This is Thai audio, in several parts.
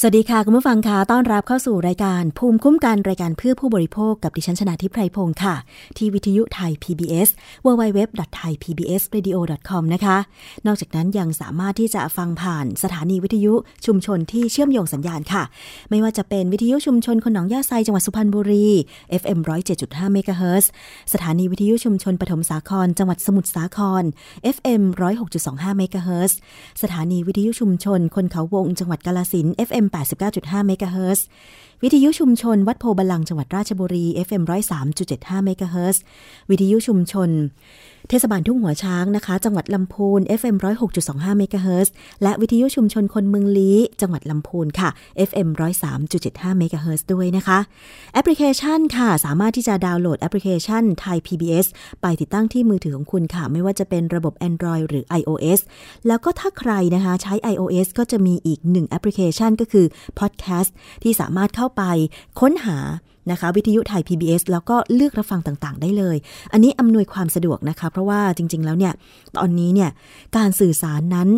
สวัสดีค่ะ คุณผู้ฟังคะต้อนรับเข้าสู่รายการภูมิคุ้มกันรายการเพื่อผู้บริโภคกับดิฉันชนะทิพไพรพงศ์ค่ะ ที่วิทยุไทย PBS www.thaipbsradio.com นะคะ นอกจากนั้นยังสามารถที่จะฟังผ่านสถานีวิทยุชุมชนที่เชื่อมโยงสัญญาณค่ะ ไม่ว่าจะเป็นวิทยุชุมชนคนหนองยาไซจังหวัดสุพรรณบุรี FM 107.5เมกะเฮิรตซ์สถานีวิทยุชุมชนปฐมสาคร จังหวัดสมุทรสาคร FM 106.25เมกะเฮิรตซ์สถานีวิทยุชุมชนคนเขาวง จังหวัดกาฬสินธุ์ FM 89.5เมกะเฮิรตซ์วิทยุชุมชนวัดโพธิ์บัลลังก์จังหวัดราชบุรี FM 103.75เมกะเฮิรตซ์วิทยุชุมชนเทศบาลทุ่งหัวช้างนะคะ จังหวัดลำพูน FM 106.25เมกะเฮิรตซ์และวิทยุชุมชนคนเมืองลี้ จังหวัดลำพูนค่ะ FM 103.75เมกะเฮิรตซ์ด้วยนะคะ แอปพลิเคชันค่ะ สามารถที่จะดาวน์โหลดแอปพลิเคชันไทย PBS ไปติดตั้งที่มือถือของคุณค่ะ ไม่ว่าจะเป็นระบบ Android หรือ iOS แล้วก็ถ้าใครนะคะใช้ iOS ก็จะมีอีกหนึ่งแอปพลิเคชันก็คือ Podcast ที่สามารถเข้าไปค้นหานะคะ วิทยุไทย PBS แล้วก็เลือกรับฟังต่างๆ ได้เลย อันนี้อำนวยความสะดวกนะคะ เพราะว่าจริง ๆ แล้วเนี่ยตอนนี้เนี่ยการสื่อสารนั้น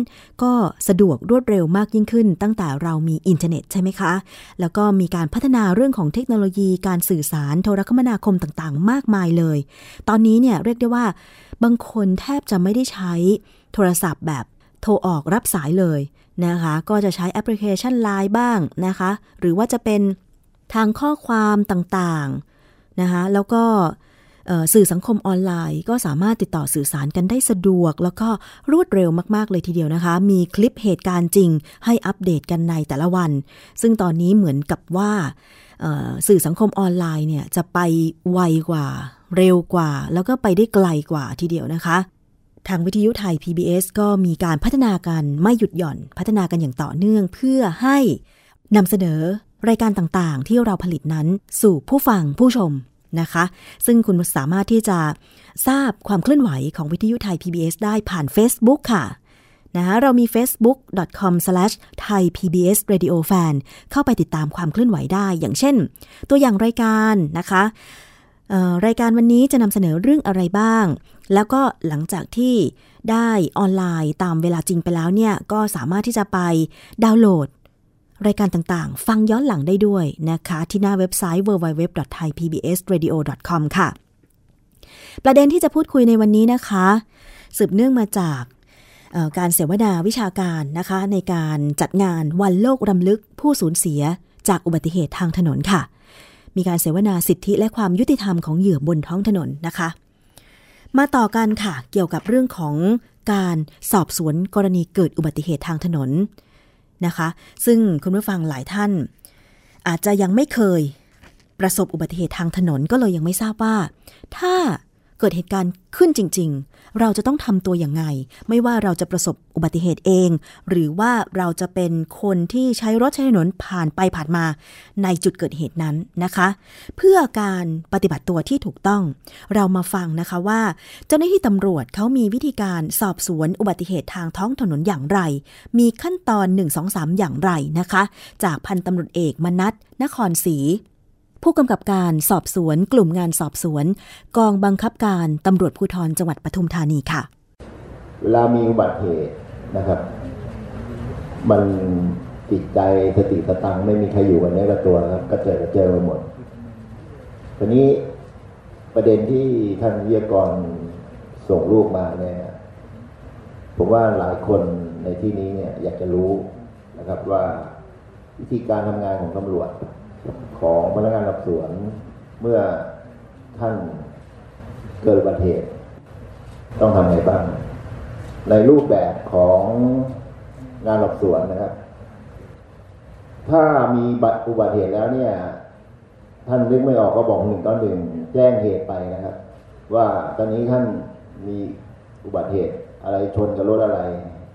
ก็สะดวกรวดเร็วมากยิ่งขึ้น ตั้งแต่เรามีอินเทอร์เน็ตใช่ไหมคะ แล้วก็มีการพัฒนาเรื่องของเทคโนโลยีการสื่อสารโทรคมนาคมต่างๆ มากมายเลย ตอนนี้เนี่ยเรียกได้ว่า บางคนแทบจะไม่ได้ใช้โทรศัพท์แบบโทรออกรับสายเลยนะคะ ก็จะใช้แอปพลิเคชัน Line บ้างนะคะ หรือว่าจะเป็น ทางข้อความต่างๆนะคะแล้วก็สื่อสังคมออนไลน์ ก็สามารถติดต่อสื่อสารกันได้สะดวก แล้วก็รวดเร็วมาก ๆ เลยทีเดียวนะคะ มีคลิปเหตุการณ์จริง ให้อัปเดตกันในแต่ละวัน ซึ่งตอนนี้เหมือนกับว่าสื่อสังคมออนไลน์เนี่ยจะไปไวกว่า เร็วกว่า แล้วก็ไปได้ไกลกว่าทีเดียวนะคะ ทางวิทยุไทย PBS ก็มีการพัฒนากันไม่หยุดหย่อนพัฒนากันอย่างต่อเนื่องเพื่อให้นำเสนอ รายการต่างๆ ที่เราผลิตนั้นสู่ผู้ฟังผู้ชมนะคะ ซึ่งคุณสามารถที่จะทราบความเคลื่อนไหวของวิทยุไทย PBS ได้ผ่าน Facebook ค่ะนะคะเรามี facebook.com/thaipbsradiofan เข้าไปติดตามความเคลื่อนไหวได้ อย่างเช่น ตัวอย่างรายการนะคะรายการวันนี้จะนำเสนอเรื่องอะไรบ้าง แล้วก็หลังจากที่ได้ออนไลน์ตามเวลาจริงไปแล้วเนี่ย ก็สามารถที่จะไปดาวน์โหลด รายการต่างๆ ฟังย้อนหลังได้ด้วยนะคะ ที่หน้าเว็บไซต์ www.thaipbsradio.com ค่ะ ประเด็นที่จะพูดคุยในวันนี้นะคะ สืบเนื่องมาจากการเสวนาวิชาการนะคะ ในการจัดงานวันโลกรำลึกผู้สูญเสียจากอุบัติเหตุทางถนนค่ะ มีการเสวนาสิทธิและความยุติธรรมของเหยื่อบนท้องถนนนะคะ มาต่อกันค่ะ เกี่ยวกับเรื่องของการสอบสวนกรณีเกิดอุบัติเหตุทางถนน นะคะ ซึ่งคุณผู้ฟังหลายท่าน อาจจะยังไม่เคยประสบอุบัติเหตุทางถนนก็เลยยังไม่ทราบว่า ถ้าเกิดเหตุการณ์ขึ้นจริง เราจะต้องทำตัวอย่างไง ไม่ว่าเราจะประสบอุบัติเหตุเอง หรือว่าเราจะเป็นคนที่ใช้รถใช้ถนนผ่านไปผ่านมา ในจุดเกิดเหตุนั้นนะคะ เพื่อการปฏิบัติตัวที่ถูกต้อง เรามาฟังนะคะว่า เจ้าหน้าที่ตำรวจเขามีวิธีการสอบสวนอุบัติเหตุทางท้องถนนอย่างไร มีขั้นตอน 1 2 3 อย่างไรนะคะ จากพันตำรวจเอกมนัทนครศรี ผู้กำกับการสอบสวนกลุ่มงานสอบสวน กองบังคับการตำรวจภูธรจังหวัดปทุมธานีค่ะ เวลามีอุบัติเหตุนะครับ มันจิตใจสติสตังไม่มีใครอยู่กันในกระตัวครับก็เจอเจอหมดทีนี้ประเด็นที่ท่านวิทยากรส่งลูกมาเนี่ยผมว่าหลายคนในที่นี้เนี่ยอยากจะรู้นะครับว่าวิธีการทำงานของตำรวจ ของพนักงานสอบสวน เมื่อท่านเกิดอุบัติเหตุ ต้องทำไงบ้าง ในรูปแบบของงานสอบสวนนะครับ ถ้ามีบัตอุบัติเหตุแล้วเนี่ย ท่านนึกไม่ออกก็บอกหนึ่งต่อหนึ่งแจ้งเหตุไปนะครับ ว่าตอนนี้ท่านมีอุบัติเหตุอะไรชนกับรถอะไร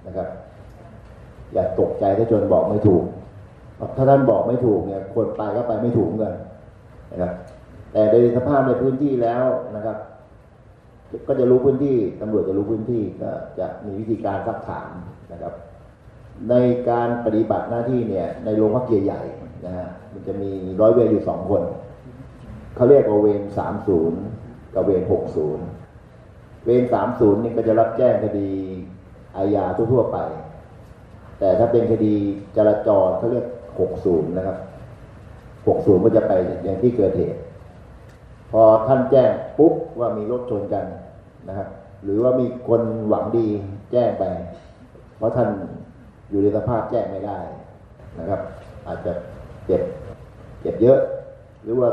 นะครับ อย่าตกใจถ้าชนบอกไม่ถูก ถ้าท่านบอกไม่ถูกเนี่ยคนไปก็ไปไม่ถูกกันนะครับ แต่โดยสภาพในพื้นที่แล้วนะครับ ก็จะรู้พื้นที่ตำรวจจะรู้พื้นที่ก็จะมีวิธีการซักถามนะครับ ในการปฏิบัติหน้าที่เนี่ย ในโรงพักใหญ่ๆนะฮะมันจะมีร้อยเวรอยู่สองคนเขาเรียกว่าเวรสามศูนย์กับเวรหกศูนย์เวรสามศูนย์นี่ก็จะรับแจ้งคดีอาญาทั่วๆไป แต่ถ้าเป็นคดีจราจรเขาเรียก หกศูนะครับหกศูนย์ก็จะไปอย่างที่เกิดเหตุ พอท่านแจ้งปุ๊บว่ามีรถชนกันนะครับ หรือว่ามีคนหวังดีแจ้งไป เพราะท่านอยู่ในสภาพแจ้งไม่ได้นะครับ อาจจะเจ็บเจ็บเยอะ หรือว่า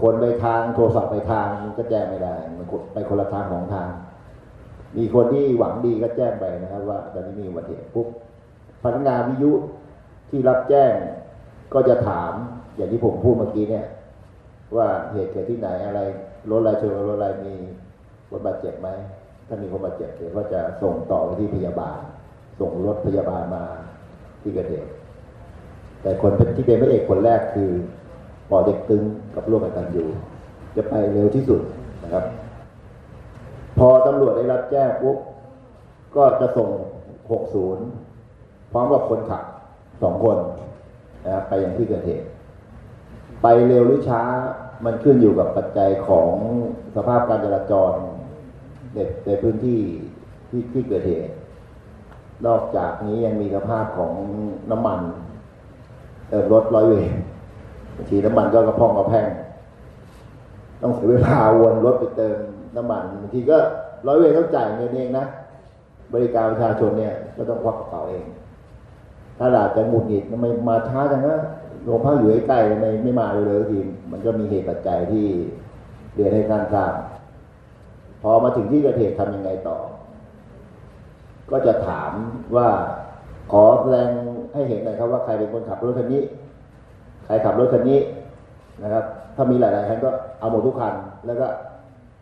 คนไปทางโทรศัพท์ไปทางมันก็แจ้งไม่ได้มันไปคนละทางของทาง มีคนที่หวังดีก็แจ้งไปนะครับ ว่าตอนนี้มีอุบัติเหตุปุ๊บพนักงานวิทยุ ที่รับแจ้งก็จะถามอย่างที่ผมพูดเมื่อกี้เนี่ย ว่าเหตุเกิดที่ไหนอะไรรถอะไรชนรถอะไรมีคนบาดเจ็บไหมถ้ามีคนบาดเจ็บเดี๋ยวก็จะส่งต่อไปที่พยาบาล ส่งรถพยาบาลมาที่เกิดเหตุแต่คนที่เป็นพระเอกคนแรกคือปอเด็กตึงกับร่วมกันอยู่ จะไปเร็วที่สุดนะครับ พอตำรวจได้รับแจ้งปุ๊บก็จะส่ง 60 พร้อมกับคนขับ สองคนนะครับไปยังที่เกิดเหตุ ไปเร็วหรือช้ามันขึ้นอยู่กับปัจจัยของสภาพการจราจรในในพื้นที่ที่ที่เกิดเหตุ นอกจากนี้ยังมีสภาพของน้ำมันเติมรถร้อยเวรบางทีน้ำมันก็กระพองกระแพงต้องเสียเวลาวนรถไปเติมน้ำมันบางทีก็ร้อยเวรต้องจ่ายเงินเองนะบริการประชาชนเนี่ยก็ต้องควักกระเป๋าเอง ถ้าอาจจะหงุดหงิดทำไมมาช้าจังนะโรงพักอยู่ใกล้ๆทำไมไม่มาเลยทีมันก็มีเหตุปัจจัยที่เรียนให้ท่านทราบพอมาถึงที่เกิดเหตุทำยังไงต่อ ก็จะถามว่าขอแสดงให้เห็นหน่อยครับว่าใครเป็นคนขับรถคันนี้ ใครขับรถคันนี้นะครับ ถ้ามีหลายๆคันก็เอาหมดทุกคัน แล้วก็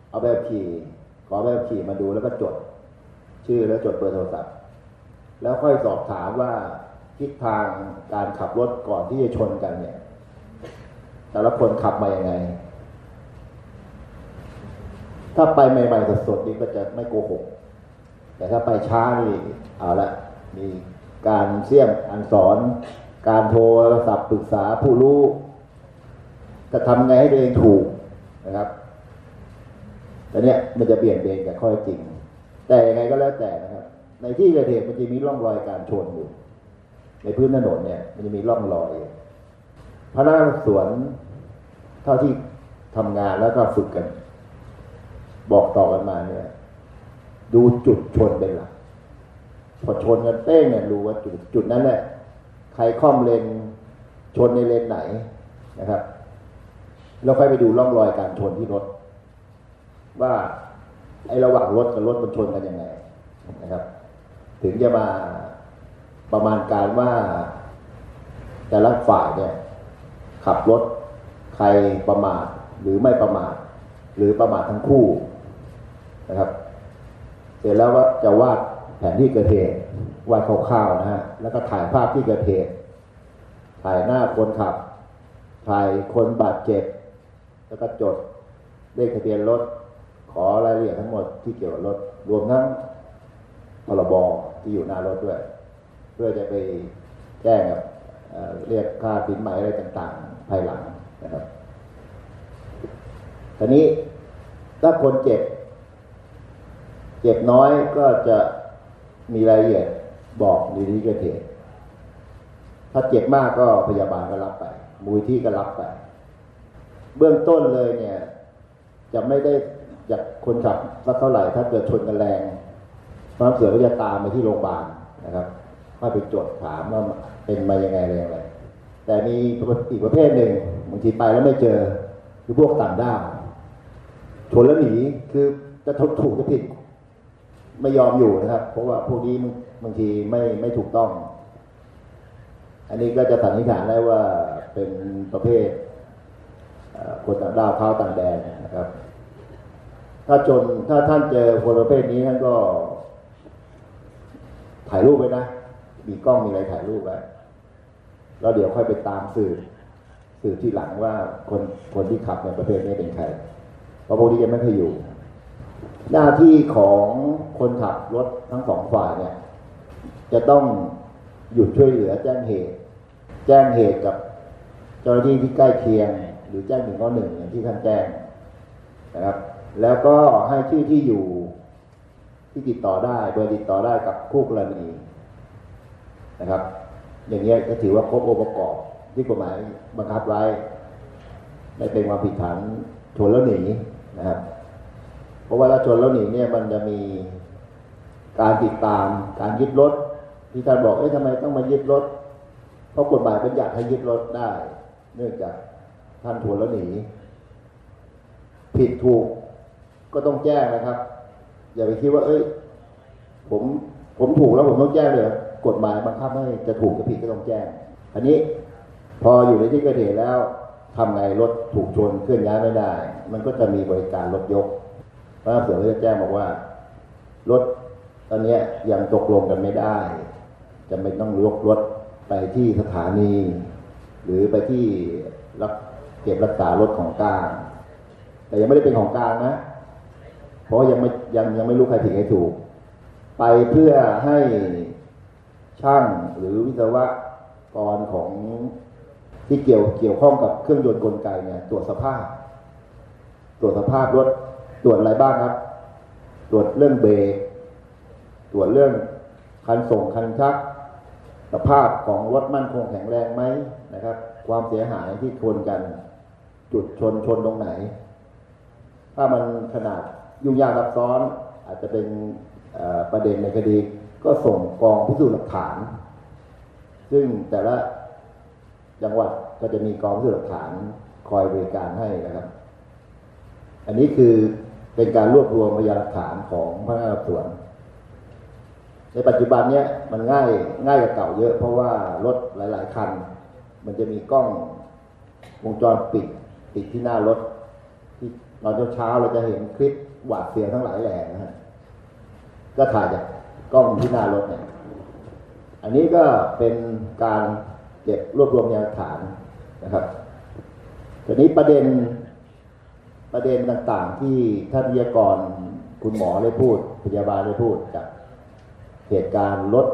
เอาแบบขี่ ขอแบบขี่มาดูแล้วก็จด ชื่อแล้วจดเบอร์โทรศัพท์ แล้วค่อยสอบถามว่า ทิศทางการขับรถก่อนที่จะชนกันเนี่ย แต่ละคนขับมาอย่างไง ถ้าไปใหม่ๆสดๆนี่ก็จะไม่โกหก แต่ถ้าไปช้านี่เอาละมีการเสี่ยมอันสอน การโทรศัพท์ปรึกษาผู้รู้จะทำไงให้ตัวเองถูกนะครับแต่เนี้ยมันจะเปลี่ยนเบนกับข้อจริง แต่ยังไงก็แล้วแต่นะครับ ในที่เกิดเหตุมันจะมีร่องรอยการชนอยู่ ในพื้นถนนเนี่ย มันจะมีร่องรอยพนักงานสวนเท่าที่ทำงานแล้วก็ฝึกกัน บอกต่อกันมาเนี่ย ดูจุดชนเป็นหลักพอชนกันเต้งเนี่ยรู้ว่าจุดจุดนั้นแหละใครคล่อมเลนชนในเลนไหนนะครับแล้วค่อยไปดูร่องรอยการชนที่รถ ว่า ไอ้ระหว่างรถกับรถมันชนกันยังไงนะครับ ถึงจะมา ประมาณการว่าแต่ละฝ่ายเนี่ยขับรถใครประมาทหรือไม่ประมาทหรือประมาททั้งคู่นะครับ เสร็จแล้วก็จะวาดแผนที่เกิดเหตุวาดคร่าวๆนะฮะแล้วก็ถ่ายภาพที่เกิดเหตุ ถ่ายหน้าคนขับ ถ่ายคนบาดเจ็บ แล้วก็จดเลขทะเบียนรถขอรายละเอียดทั้งหมดที่เกี่ยวกับรถรวมทั้งพรบที่อยู่หน้ารถด้วย พื่อจะไปแจ้งกับเรียกค่าสินไหมอะไรต่างๆ ภายหลังนะครับทีนี้ถ้าคนเจ็บ เจ็บน้อยก็จะมีรายละเอียดบอกในที่เกิดเหตุถ้าเจ็บมากก็พยาบาลก็รับไป มูลที่ก็รับไป เบื้องต้นเลยเนี่ย จะไม่ได้จากคนขับสักเท่าไหร่ ถ้าเกิดชนกันแรงความเสือก็จะตามไปที่โรงพยาบาลนะครับ ค่อยไปจดถามว่าเป็นมายังไงอะไรอย่างไรแต่มีอีกประเภทหนึ่งบางทีไปแล้วไม่เจอคือพวกต่างด้าวชนแล้วหนีคือจะทบถูกจะผิด ไม่ยอมอยู่นะครับ เพราะว่าพวกนี้บางทีไม่ไม่ถูกต้อง อันนี้ก็จะสันนิษฐานได้ว่าเป็นประเภทคนต่างด้าวเข้าต่างแดนนะครับ ถ้าจนถ้าท่านเจอคนประเภทนี้ท่านก็ ถ่ายรูปไว้นะ มีกล้องมีอะไรถ่ายรูปไว้แล้วเดี๋ยวค่อยไปตามสื่อสื่อที่หลังว่าคนคนที่ขับในประเภทนี้เป็นใครเพราะพวกนี้ยังไม่เคยอยู่ หน้าที่ของคนขับรถทั้งสองฝ่ายเนี่ย จะต้องหยุดช่วยเหลือแจ้งเหตุ แจ้งเหตุกับเจ้าหน้าที่ที่ใกล้เคียง หรือแจ้งหนึ่งก็หนึ่งอย่างที่ท่านแจ้งนะครับ แล้วก็ให้ชื่อที่อยู่ที่ติดต่อได้เบอร์ติดต่อได้กับคู่กรณี นะครับ อย่างเงี้ยก็ถือว่าครบองค์ประกอบที่กฎหมายบังคับไว้ไม่เป็นความผิดฐานชนแล้วหนีนะครับ เพราะว่าถ้าชนแล้วหนีเนี่ยมันจะมีการติดตามการยึดรถที่ท่านบอกเอ้ยทำไมต้องมายึดรถเพราะกฎหมายเป็นอยากให้ยึดรถได้ เนื่องจากท่านชนแล้วหนีผิดถูกก็ต้องแจ้งนะครับ อย่าไปคิดว่า เอ้ย ผมผมถูกแล้วผมต้องแจ้งเลย กฎหมายบังคับให้จะถูกจะผิดก็ต้องแจ้ง อันนี้พออยู่ในที่เกิดเหตุแล้วทำไงรถถูกชนเคลื่อนย้ายไม่ได้ มันก็จะมีบริการรถยกพระเสือจะแจ้งบอกว่ารถตอนนี้ยังตกลงกันไม่ได้จะไม่ต้องยกรถไปที่สถานี หรือไปที่รับเก็บรักษารถของกลาง แต่ยังไม่ได้เป็นของกลางนะ เพราะยังไม่ยังยังไม่รู้ใครผิดใครถูก ไปเพื่อให้ ช่างหรือวิศวกรของที่เกี่ยวเกี่ยวข้องกับเครื่องยนต์กลไกเนี่ยตรวจสภาพ ตรวจสภาพรถตรวจอะไรบ้างครับ ตรวจเรื่องเบรกตรวจเรื่องคันส่งคันชัก สภาพของรถมั่นคงแข็งแรงไหมนะครับ ความเสียหายที่ชนกัน จุดชนชนตรงไหน ถ้ามันขนาดยุ่งยากซับซ้อน อาจจะเป็นประเด็นในคดี ก็ส่งกองพิสูจน์หลักฐาน ซึ่งแต่ละจังหวัดก็จะมีกองพิสูจน์หลักฐานคอยบริการให้นะครับ อันนี้คือเป็นการรวบรวมพยานหลักฐานของพนักงานสอบสวน ในปัจจุบันเนี้ยมันง่ายง่ายกว่าเก่าเยอะ เพราะว่ารถหลาย ๆ คัน มันจะมีกล้องวงจรปิดติดที่หน้ารถที่ตอนเช้าเราจะเห็นคลิปหวาดเสียวทั้งหลายแหล่นะฮะก็ถ่ายจาก กล้องที่หน้ารถเนี่ยอันนี้ก็เป็นการเก็บรวบรวมพยานหลักฐานนะครับทีนี้ประเด็นประเด็นต่างๆ ที่ท่านวิทยากรคุณหมอได้พูด พยาบาลได้พูดจากเหตุการณ์รถ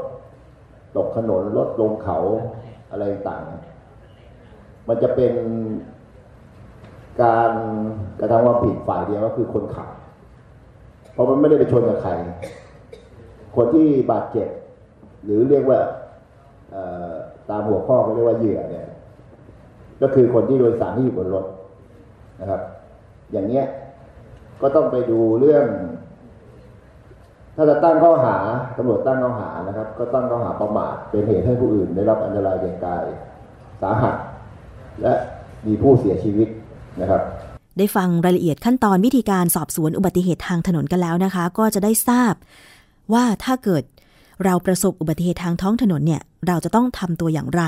ตกถนนรถลงเขาอะไรต่างๆ มันจะเป็นการกระทำความผิดฝ่ายเดียวก็คือคนขับ เพราะมันไม่ได้ไปชนกับใคร คนที่บาดเจ็บ หรือเรียกว่าตามหัวข้อเขาเรียกว่าเหยื่อเนี่ย ก็คือคนที่โดยสารที่อยู่บนรถนะครับ อย่างเนี้ยก็ต้องไปดูเรื่อง ถ้าจะตั้งข้อหาตำรวจตั้งข้อหานะครับ ก็ตั้งข้อหาประมาทเป็นเหตุให้ผู้อื่น ได้รับอันตรายแก่กายสาหัส และมีผู้เสียชีวิตนะครับได้ฟังรายละเอียดขั้นตอนวิธีการสอบสวนอุบัติเหตุทางถนนกันแล้วนะคะ ก็จะได้ทราบ ว่าถ้าเกิดเราประสบอุบัติเหตุทางท้องถนนเนี่ย เราจะต้องทำตัวอย่างไร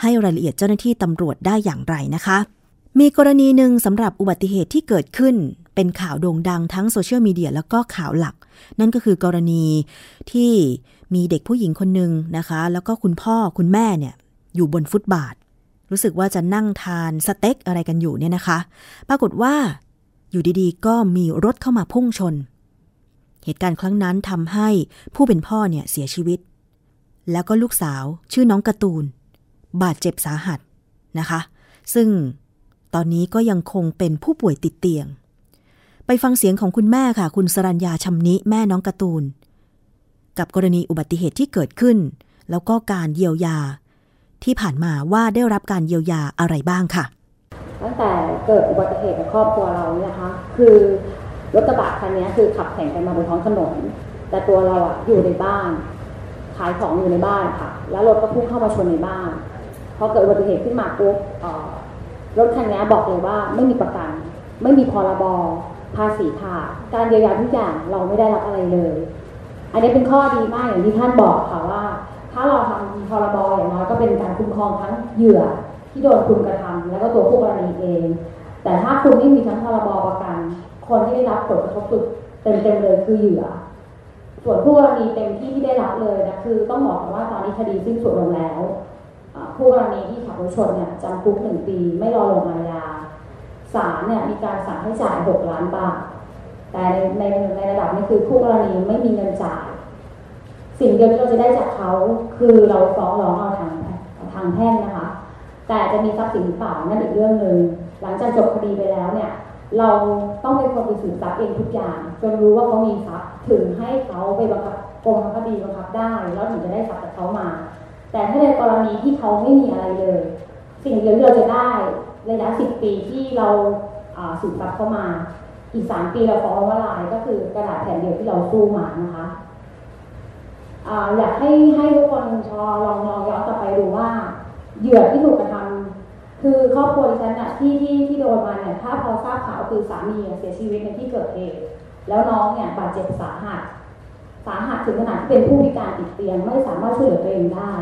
ให้รายละเอียดเจ้าหน้าที่ตำรวจได้อย่างไรนะคะ มีกรณีหนึ่งสำหรับอุบัติเหตุที่เกิดขึ้น เป็นข่าวโด่งดังทั้งโซเชียลมีเดียแล้วก็ข่าวหลัก นั่นก็คือกรณีที่มีเด็กผู้หญิงคนหนึ่งนะคะ แล้วก็คุณพ่อคุณแม่เนี่ย อยู่บนฟุตบาท รู้สึกว่าจะนั่งทานสเต็กอะไรกันอยู่เนี่ยนะคะ ปรากฏว่าอยู่ดีๆ ก็มีรถเข้ามาพุ่งชน เหตุการณ์ครั้งนั้นทำให้ผู้เป็นพ่อเนี่ยเสียชีวิต แล้วก็ลูกสาวชื่อน้องกระตูน บาดเจ็บสาหัสนะคะ ซึ่งตอนนี้ก็ยังคงเป็นผู้ป่วยติดเตียง ไปฟังเสียงของคุณแม่ค่ะ คุณสรัญญาชำนิแม่น้องกระตูน กับกรณีอุบัติเหตุที่เกิดขึ้น แล้วก็การเยียวยา ที่ผ่านมาว่าได้รับการเยียวยาอะไรบ้างค่ะ ตั้งแต่เกิดอุบัติเหตุในครอบครัวเราเนี่ยนะคะ คือ รถกระบะคันนี้คือขับแข่งกันมาบนท้องถนน แต่ตัวเราอะอยู่ในบ้าน ขายของอยู่ในบ้านค่ะ แล้วรถก็พุ่งเข้ามาชนในบ้านพอเกิดอุบัติเหตุขึ้นมาปุ๊บรถคันนี้บอกเลยว่าไม่มีประกัน ไม่มีพรบภาษีขาดการเยียวยาทุกอย่างเราไม่ได้รับอะไรเลย อันนี้เป็นข้อดีมากอย่างที่ท่านบอกค่ะว่า ถ้าเราทำพรบอย่างน้อยก็เป็นการคุ้มครองทั้งเหยื่อที่โดนคุณกระทำแล้วก็ตัวผู้กรณีเอง แต่ถ้าคุณไม่มีทั้งพรบประกัน คนที่ได้รับผลกระทบสุดเต็มๆเลยคือเหยื่อ ส่วนผู้กรณีเต็มที่ที่ได้รับเลยนะคือต้องบอกว่าตอนนี้คดีสิ้นสุดลงแล้วผู้กรณีที่ขับรถชนเนี่ยจำคุกหนึ่งปีไม่รอลงอาญาศาลเนี่ยมีการสั่งให้จ่ายหกล้านบาทแต่ในในในระดับนี้คือผู้กรณีไม่มีเงินจ่าย สิ่งเดียวที่เราจะได้จากเขาคือเราฟ้องร้องเอาทางทางแพ่งนะคะ แต่จะมีทรัพย์สินหรือเปล่านั่นอีกเรื่องหนึ่งหลังจากจบคดีไปแล้วเนี่ย เราต้องเป็นคนไปสืบทรัพย์เองทุกอย่างจนรู้ว่าเขามีทรัพย์ถึงให้เขาไปบังคับกรมบังคับดีบังคับได้แล้วถึงจะได้ทรัพย์จากเขามา แต่ถ้าในกรณีที่เขาไม่มีอะไรเลย สิ่งเดียวที่เราจะได้ระยะสิบปีที่เราสืบทรัพย์เข้ามา อีกสามปีเราฟ้องว่าลายก็คือกระดาษแผ่นเดียวที่เราสู้มานะคะอยากให้ให้ทุกคนชอลองลองย้อนกลับไปดูว่าเหยื่อที่ถูกกระท คือครอบครัวฉันอะที่ที่ที่โดนมาเนี่ยถ้าพอทราบข่าวคือสามีเสียชีวิตในที่เกิดเหตุแล้วน้องเนี่ยบาดเจ็บสาหัสสาหัสถึงขนาดที่เป็นผู้พิการติดเตียงไม่สามารถช่วยเหลือตัวเองได้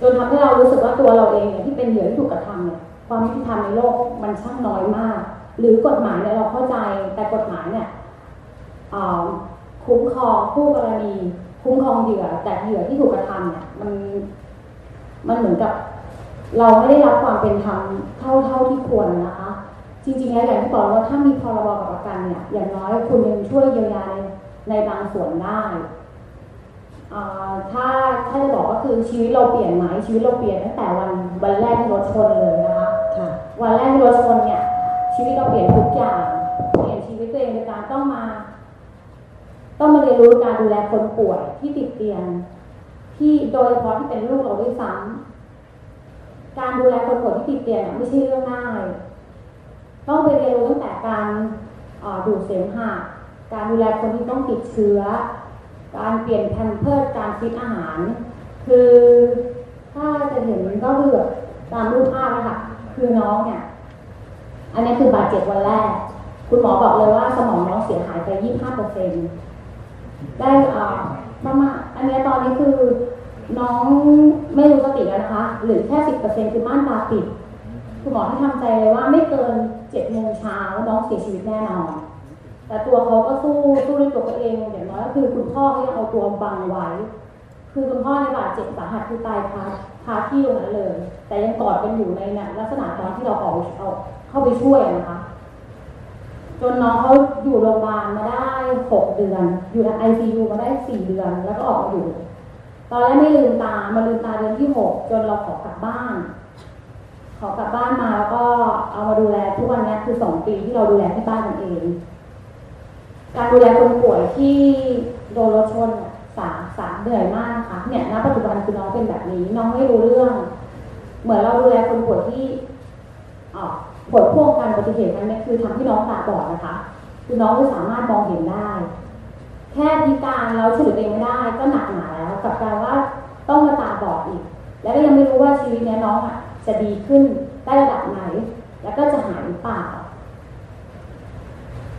จนทำให้เรารู้สึกว่าตัวเราเองเนี่ยที่เป็นเหยื่อที่ถูกกระทำเนี่ยความยุติธรรมในโลกมันช่างน้อยมาก หรือกฎหมายเนี่ยเราเข้าใจแต่กฎหมายเนี่ยคุ้มครองผู้กรณีคุ้มครองเหยื่อแต่เหยื่อที่ถูกกระทำเนี่ยมันมันเหมือนกับ เราไม่ได้รับความเป็นธรรมเท่าเท่าที่ควรนะคะ จริงๆแล้วอย่างที่บอกว่าถ้ามีพรบกับประกันเนี่ย อย่างน้อยคุณยังช่วยเยียวยาในในบางส่วนได้ถ้าถ้าจะบอกก็คือชีวิตเราเปลี่ยนไหมชีวิตเราเปลี่ยนตั้งแต่วันวันแรกที่รถชนเลยนะคะวันแรกที่รถชนเนี่ย ชีวิตเราเปลี่ยนทุกอย่างเปลี่ยนชีวิตตัวเองในการต้องมา ต้องมาเรียนรู้การดูแลคนป่วยที่ติดเตียง ที่โดยเฉพาะที่เป็นลูกเราด้วยซ้ำ การดูแลคนป่วยที่ติดเตียงไม่ใช่เรื่องง่าย ต้องไปเรียนรู้ตั้งแต่การดูดเสมหะการดูแลคนที่ต้องติดเชื้อ การเปลี่ยนแพมเพิร์การฟิตอาหาร คือถ้าจะเห็นก็คือตามรูปภาพนะคะคือน้องเนี่ย อันนี้คือบาดเจ็บวันแรก คุณหมอบอกเลยว่าสมองน้องเสียหายไปยี่ห้าเปอร์เซ็นต์ได้อ่าประมาณอันนี้ตอนนี้คือ น้องไม่รู้สติแล้วนะคะ หรือแค่สิบเปอร์เซ็นคือม่านตาปิดคุณหมอให้ทำใจเลยว่าไม่เกินเจ็ดโมงเช้าน้องเสียชีวิตแน่นอน แต่ตัวเขาก็สู้สู้ด้วยตัวเขาเองอย่างน้อยก็คือคุณพ่อเขายังเอาตัวบังไว้ คือคุณพ่อในบาดเจ็บสาหัสคือตายคาคาที่ตรงนั้นเลย แต่ยังกอดกันอยู่ในลักษณะตอนที่เราออกเอาเข้าไปช่วยนะคะจนน้องเขาอยู่โรงพยาบาลมาได้หกเดือน อยู่ในไอซียูมาได้สี่เดือน แล้วก็ออกมาอยู่ ตอนแรกไม่ลืมตามาลืมตาเดือนที่หกจนเราขอกลับบ้าน ขอกลับบ้านมาแล้วก็เอามาดูแลทุกวันนี้คือสองปีที่เราดูแลที่บ้านกันเอง การดูแลคนป่วยที่โดนรถชนสาสาเหนื่อยมากนะคะเนี่ยณปัจจุบันคือน้องเป็นแบบนี้ น้องไม่รู้เรื่อง เหมือนเราดูแลคนป่วยที่ปวดพ่วงการอุบัติเหตุนั้นเนี่ยคือทำให้น้องตาบอดนะคะ คือน้องไม่สามารถมองเห็นได้ แค่พิการเราช่วยเหลือเองไม่ได้ก็หนักหนาแล้วกับการว่าต้องมาตาบอดอีก แล้วก็ยังไม่รู้ว่าชีวิตนี้น้องอะจะดีขึ้นได้ระดับไหน แล้วก็จะหายหรือเปล่า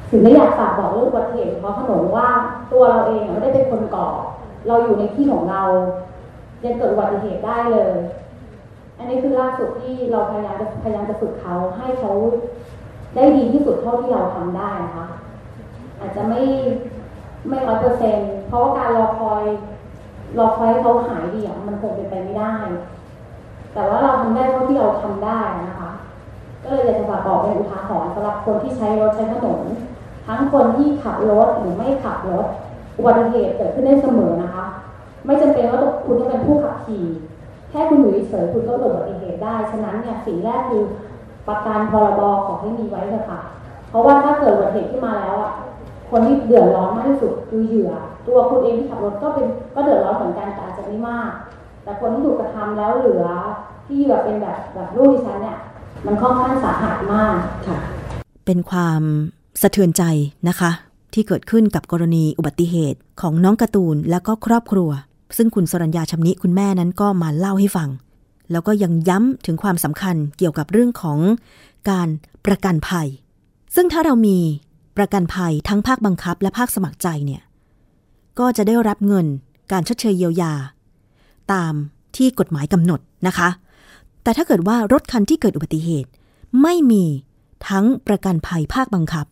ถึงได้อยากฝากบอกเรื่องอุบัติเหตุเพราะถนนว่าตัวเราเองไม่ได้เป็นคนก่อ เราอยู่ในที่ของเรา ยังเกิดอุบัติเหตุได้เลย อันนี้คือล่าสุดที่เราพยายามจะพยายามจะฝึกเขาให้เขาได้ดีที่สุดเท่าที่เราทำได้นะคะอาจจะไม่ ไม่ร้อยเปอร์เซ็นเพราะว่าการรอคอยรอคอยให้เขาหายดีอะมันคงเป็นไปไม่ได้ แต่ว่าเราทำได้เท่าที่เราทำได้นะคะ ก็เลยอยากจะฝากบอกเป็นอุทาหรณ์สำหรับคนที่ใช้รถใช้ถนนทั้งคนที่ขับรถหรือไม่ขับรถอุบัติเหตุเกิดขึ้นได้เสมอนะคะ ไม่จำเป็นว่าคุณต้องเป็นผู้ขับขี่แค่คุณอยู่เฉยคุณก็เกิดอุบัติเหตุได้ฉะนั้นเนี่ยสิ่งแรกคือประกันพรบขอให้มีไว้เถอะค่ะ เพราะว่าถ้าเกิดอุบัติเหตุขึ้นมาแล้วอะ คนที่เดือดร้อนมากที่สุดคือเหยื่อ ตัวคุณเองที่ขับรถก็เป็นก็เดือดร้อนเหมือนกันแต่อาจจะไม่มาก แต่คนที่ถูกกระทำแล้วเหลือที่เหยื่อเป็นแบบแบบลูกดิฉันเนี่ย มันค่อนข้างสาหัสมากค่ะ เป็นความสะเทือนใจนะคะ ที่เกิดขึ้นกับกรณีอุบัติเหตุของน้องการ์ตูนและก็ครอบครัว ซึ่งคุณสรัญญาชำนิคุณแม่นั้นก็มาเล่าให้ฟัง แล้วก็ยังย้ำถึงความสำคัญเกี่ยวกับเรื่องของการประกันภัย ซึ่งถ้าเรามี ประกันภัยทั้งภาคบังคับและภาคสมัครใจเนี่ยก็จะได้รับเงินการชดเชยเยียวยา ตามที่กฎหมายกำหนดนะคะ แต่ถ้าเกิดว่ารถคันที่เกิดอุบัติเหตุ ไม่มีทั้งประกันภัยภาคบังคับ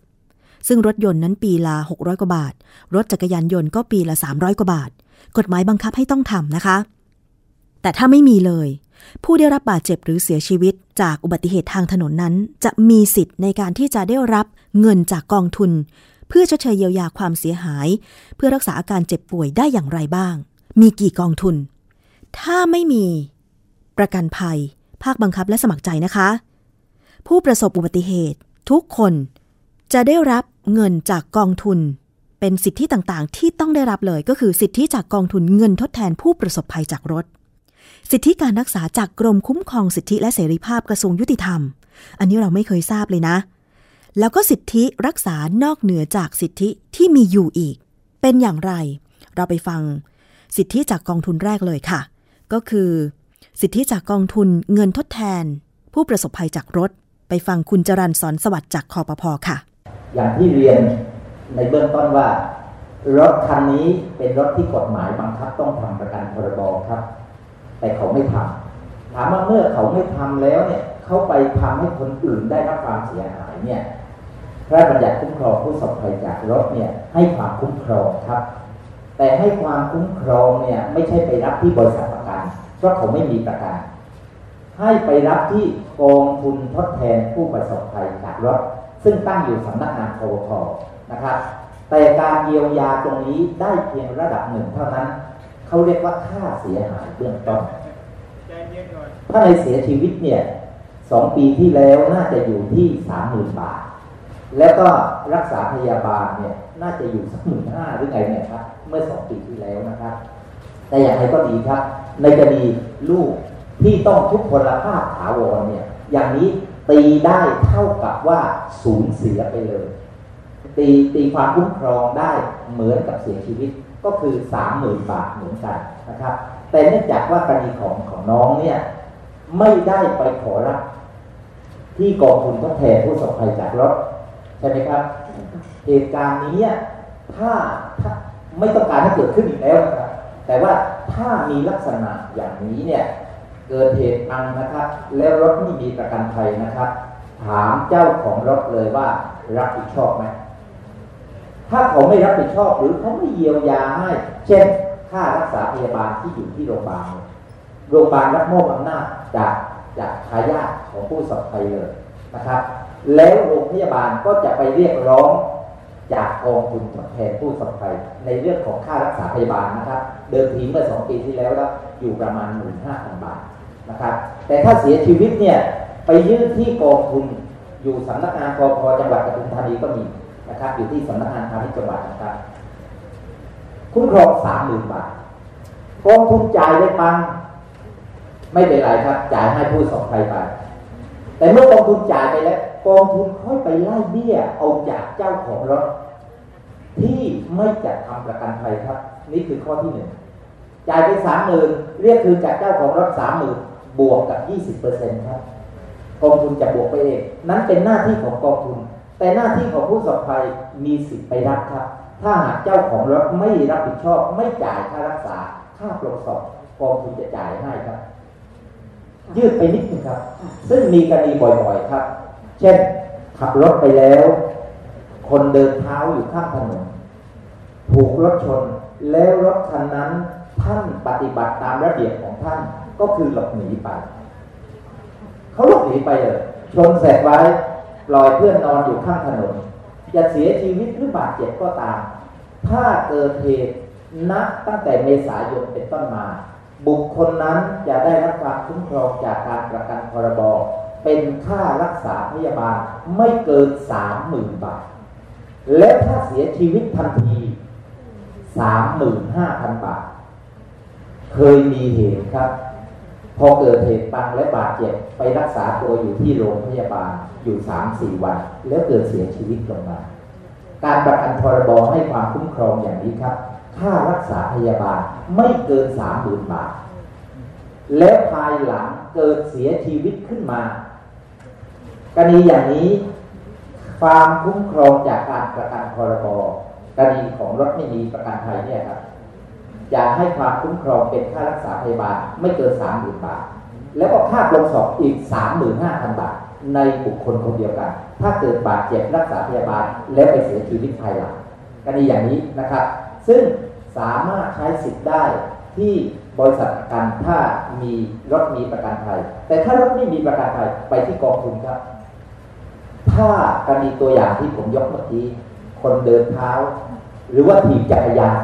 ซึ่งรถยนต์นั้นปีละ 600 กว่าบาท รถจักรยานยนต์ก็ปีละ 300 กว่าบาท กฎหมายบังคับให้ต้องทำนะคะ แต่ถ้าไม่มีเลย ผู้ได้รับบาดเจ็บหรือเสียชีวิตจากอุบัติเหตุทางถนนนั้น จะมีสิทธิ์ในการที่จะได้รับเงินจากกองทุน เพื่อชดเชยเยียวยาความเสียหาย เพื่อรักษาอาการเจ็บป่วยได้อย่างไรบ้าง มีกี่กองทุน ถ้าไม่มี ประกันภัย ภาคบังคับและสมัครใจนะคะ ผู้ประสบอุบัติเหตุ ทุกคนจะได้รับเงินจากกองทุน เป็นสิทธิต่างๆ ที่ต้องได้รับเลยก็คือสิทธิจากกองทุนเงินทดแทนผู้ประสบภัยจากรถ สิทธิการรักษาจากกรมคุ้มครองสิทธิและเสรีภาพกระทรวงยุติธรรม อันนี้เราไม่เคยทราบเลยนะ แล้วก็สิทธิรักษานอกเหนือจากสิทธิที่มีอยู่อีก เป็นอย่างไร เราไปฟัง สิทธิจากกองทุนแรกเลยค่ะ ก็คือ สิทธิจากกองทุนเงินทดแทน ผู้ประสบภัยจากรถ ไปฟังคุณจรันสอนสวัสดิ์จากคอปพอค่ะ อย่างที่เรียนในเบื้องต้นว่ารถคันนี้เป็นรถที่กฎหมายบังคับต้องทำประกันพรบครับ แต่เขาไม่ทำถามว่าเมื่อเขาไม่ทำแล้วเนี่ยเขาไปทำให้คนอื่นได้รับความเสียหายเนี่ยพระบัญญัติคุ้มครองผู้ประสบภัยจากรถเนี่ยให้ความคุ้มครองครับ แต่ให้ความคุ้มครองเนี่ยไม่ใช่ไปรับที่บริษัทประกันเพราะเขาไม่มีประกันให้ไปรับที่กองทุนทดแทนผู้ประสบภัยจากรถ ซึ่งตั้งอยู่สำนักงานคอพนะครับ แต่การเยียวยาตรงนี้ได้เพียงระดับหนึ่งเท่านั้น เขาเรียกว่าค่าเสียหายเบื้องต้นถ้าในเสียชีวิตเนี่ยสองปีที่แล้วน่าจะอยู่ที่สามหมื่นบาท แล้วก็รักษาพยาบาลเนี่ยน่าจะอยู่สักหมื่นห้าหรือไงเนี่ยครับ เมื่อสองปีที่แล้วนะครับ แต่อย่างไรก็ดีครับ ในคดีลูกที่ต้องทุกพลภาพถาวรเนี่ย อย่างนี้ตีได้เท่ากับว่าสูญเสียไปเลย ตีตีความคุ้มครองได้เหมือนกับเสียชีวิตก็คือสามหมื่นบาทเหมือนกันนะครับ แต่เนื่องจากว่ากรณีของของน้องเนี่ยไม่ได้ไปขอรับที่กองทุนทดแทนผู้สบภัยจากรถใช่ไหมครับ เหตุการณ์นี้ถ้าถ้าไม่ต้องการให้เกิดขึ้นอีกแล้วนะครับ แต่ว่าถ้ามีลักษณะอย่างนี้เนี่ยเกิดเหตุพังนะครับ แล้วรถไม่มีประกันภัยนะครับ ถามเจ้าของรถเลยว่ารับผิดชอบไหม ถ้าเขาไม่รับผิดชอบหรือเขาไม่เยียวยาให้ เช่น ค่ารักษาพยาบาลที่อยู่ที่โรงพยาบาลโรงพยาบาลรับมอบอำนาจจากจากทายาทของผู้ประสบภัยเลยนะครับ แล้วโรงพยาบาลก็จะไปเรียกร้องจากกองทุนทดแทนผู้ประสบภัยในเรื่องของค่ารักษาพยาบาลนะครับ เดิมทีเมื่อสองปีที่แล้วแล้วอยู่ประมาณหมื่นห้าพันบาทนะครับ แต่ถ้าเสียชีวิตเนี่ยไปยื่นที่กองทุนอยู่สำนักงานปพจังหวัดปทุมธานีก็มี นะครับ อยู่ที่สำนักงานพาณิชย์จังหวัดนะครับ คุ้มครองสามหมื่นบาทกองทุนจ่ายได้ปังไม่เป็นไรครับ จ่ายให้ผู้ประสบภัยไป แต่เมื่อกองทุนจ่ายไปแล้วกองทุนค่อยไปไล่เบี้ยเอาจากเจ้าของรถที่ไม่จัดทำประกันภัยครับ นี่คือข้อที่หนึ่งจ่ายไปสามหมื่นเรียกคืนจากเจ้าของรถสามหมื่นบวกกับยี่สิบเปอร์เซ็นครับกองทุนจะบวกไปเอง นั้นเป็นหน้าที่ของกองทุน แต่หน้าที่ของผู้ประสบภัยมีสิทธิ์ไปรับครับ ถ้าหากเจ้าของรถไม่รับผิดชอบไม่จ่ายค่ารักษาค่าปลงศพกองทุนจะจ่ายให้ครับ ยืดไปนิดนึงครับ ซึ่งมีกรณีบ่อยๆครับ เช่นขับรถไปแล้ว คนเดินเท้าอยู่ข้างถนนถูกรถชนแล้วรถคันนั้นท่านปฏิบัติตามระเบียบของท่านก็คือหลบหนีไป เขาหลบหนีไปเลยชนเสร็จไว้ป ลอยเพื่อนนอนอยู่ข้างถนนจะเสียชีวิตหรือบาดเจ็บก็ตาม ถ้าเกิดเหตุนับตั้งแต่เมษายนเป็นต้นมา บุคคลนั้นจะได้รับความคุ้มครองจากการประกันพรบเป็นค่ารักษาพยาบาลไม่เกินสามหมื่นบาท และถ้าเสียชีวิตทันทีสามหมื่นห้าพันบาท เคยมีเหตุครับ พอเกิดเหตุปังและบาดเจ็บไปรักษาตัวอยู่ที่โรงพยาบาลอยู่สามสี่วัน แล้วเกิดเสียชีวิตลงมา การประกันพรบให้ความคุ้มครองอย่างนี้ครับ ค่ารักษาพยาบาลไม่เกินสามหมื่นบาท แล้วภายหลังเกิดเสียชีวิตขึ้นมากรณีอย่างนี้ความคุ้มครองจากการประกันพรบกรณีของรถไม่มีประกันภัยเนี่ยครับ จะให้ความคุ้มครองเป็นค่ารักษาพยาบาลไม่เกินสามหมื่นบาท แล้วก็ค่าลงศพอีกสามหมื่นห้าพันบาท ในบุคคลคนเดียวกัน ถ้าเกิดบาดเจ็บรักษาพยาบาลแล้วไปเสียชีวิตภายหลังกรณีอย่างนี้นะครับ ซึ่งสามารถใช้สิทธิ์ได้ที่บริษัทประกันถ้ามีรถมีประกันภัย แต่ถ้ารถไม่มีประกันภัยไปที่กองทุนครับ ถ้ากรณีตัวอย่างที่ผมยกเมื่อกี้คนเดินเท้า หรือว่าถีบจักรยาน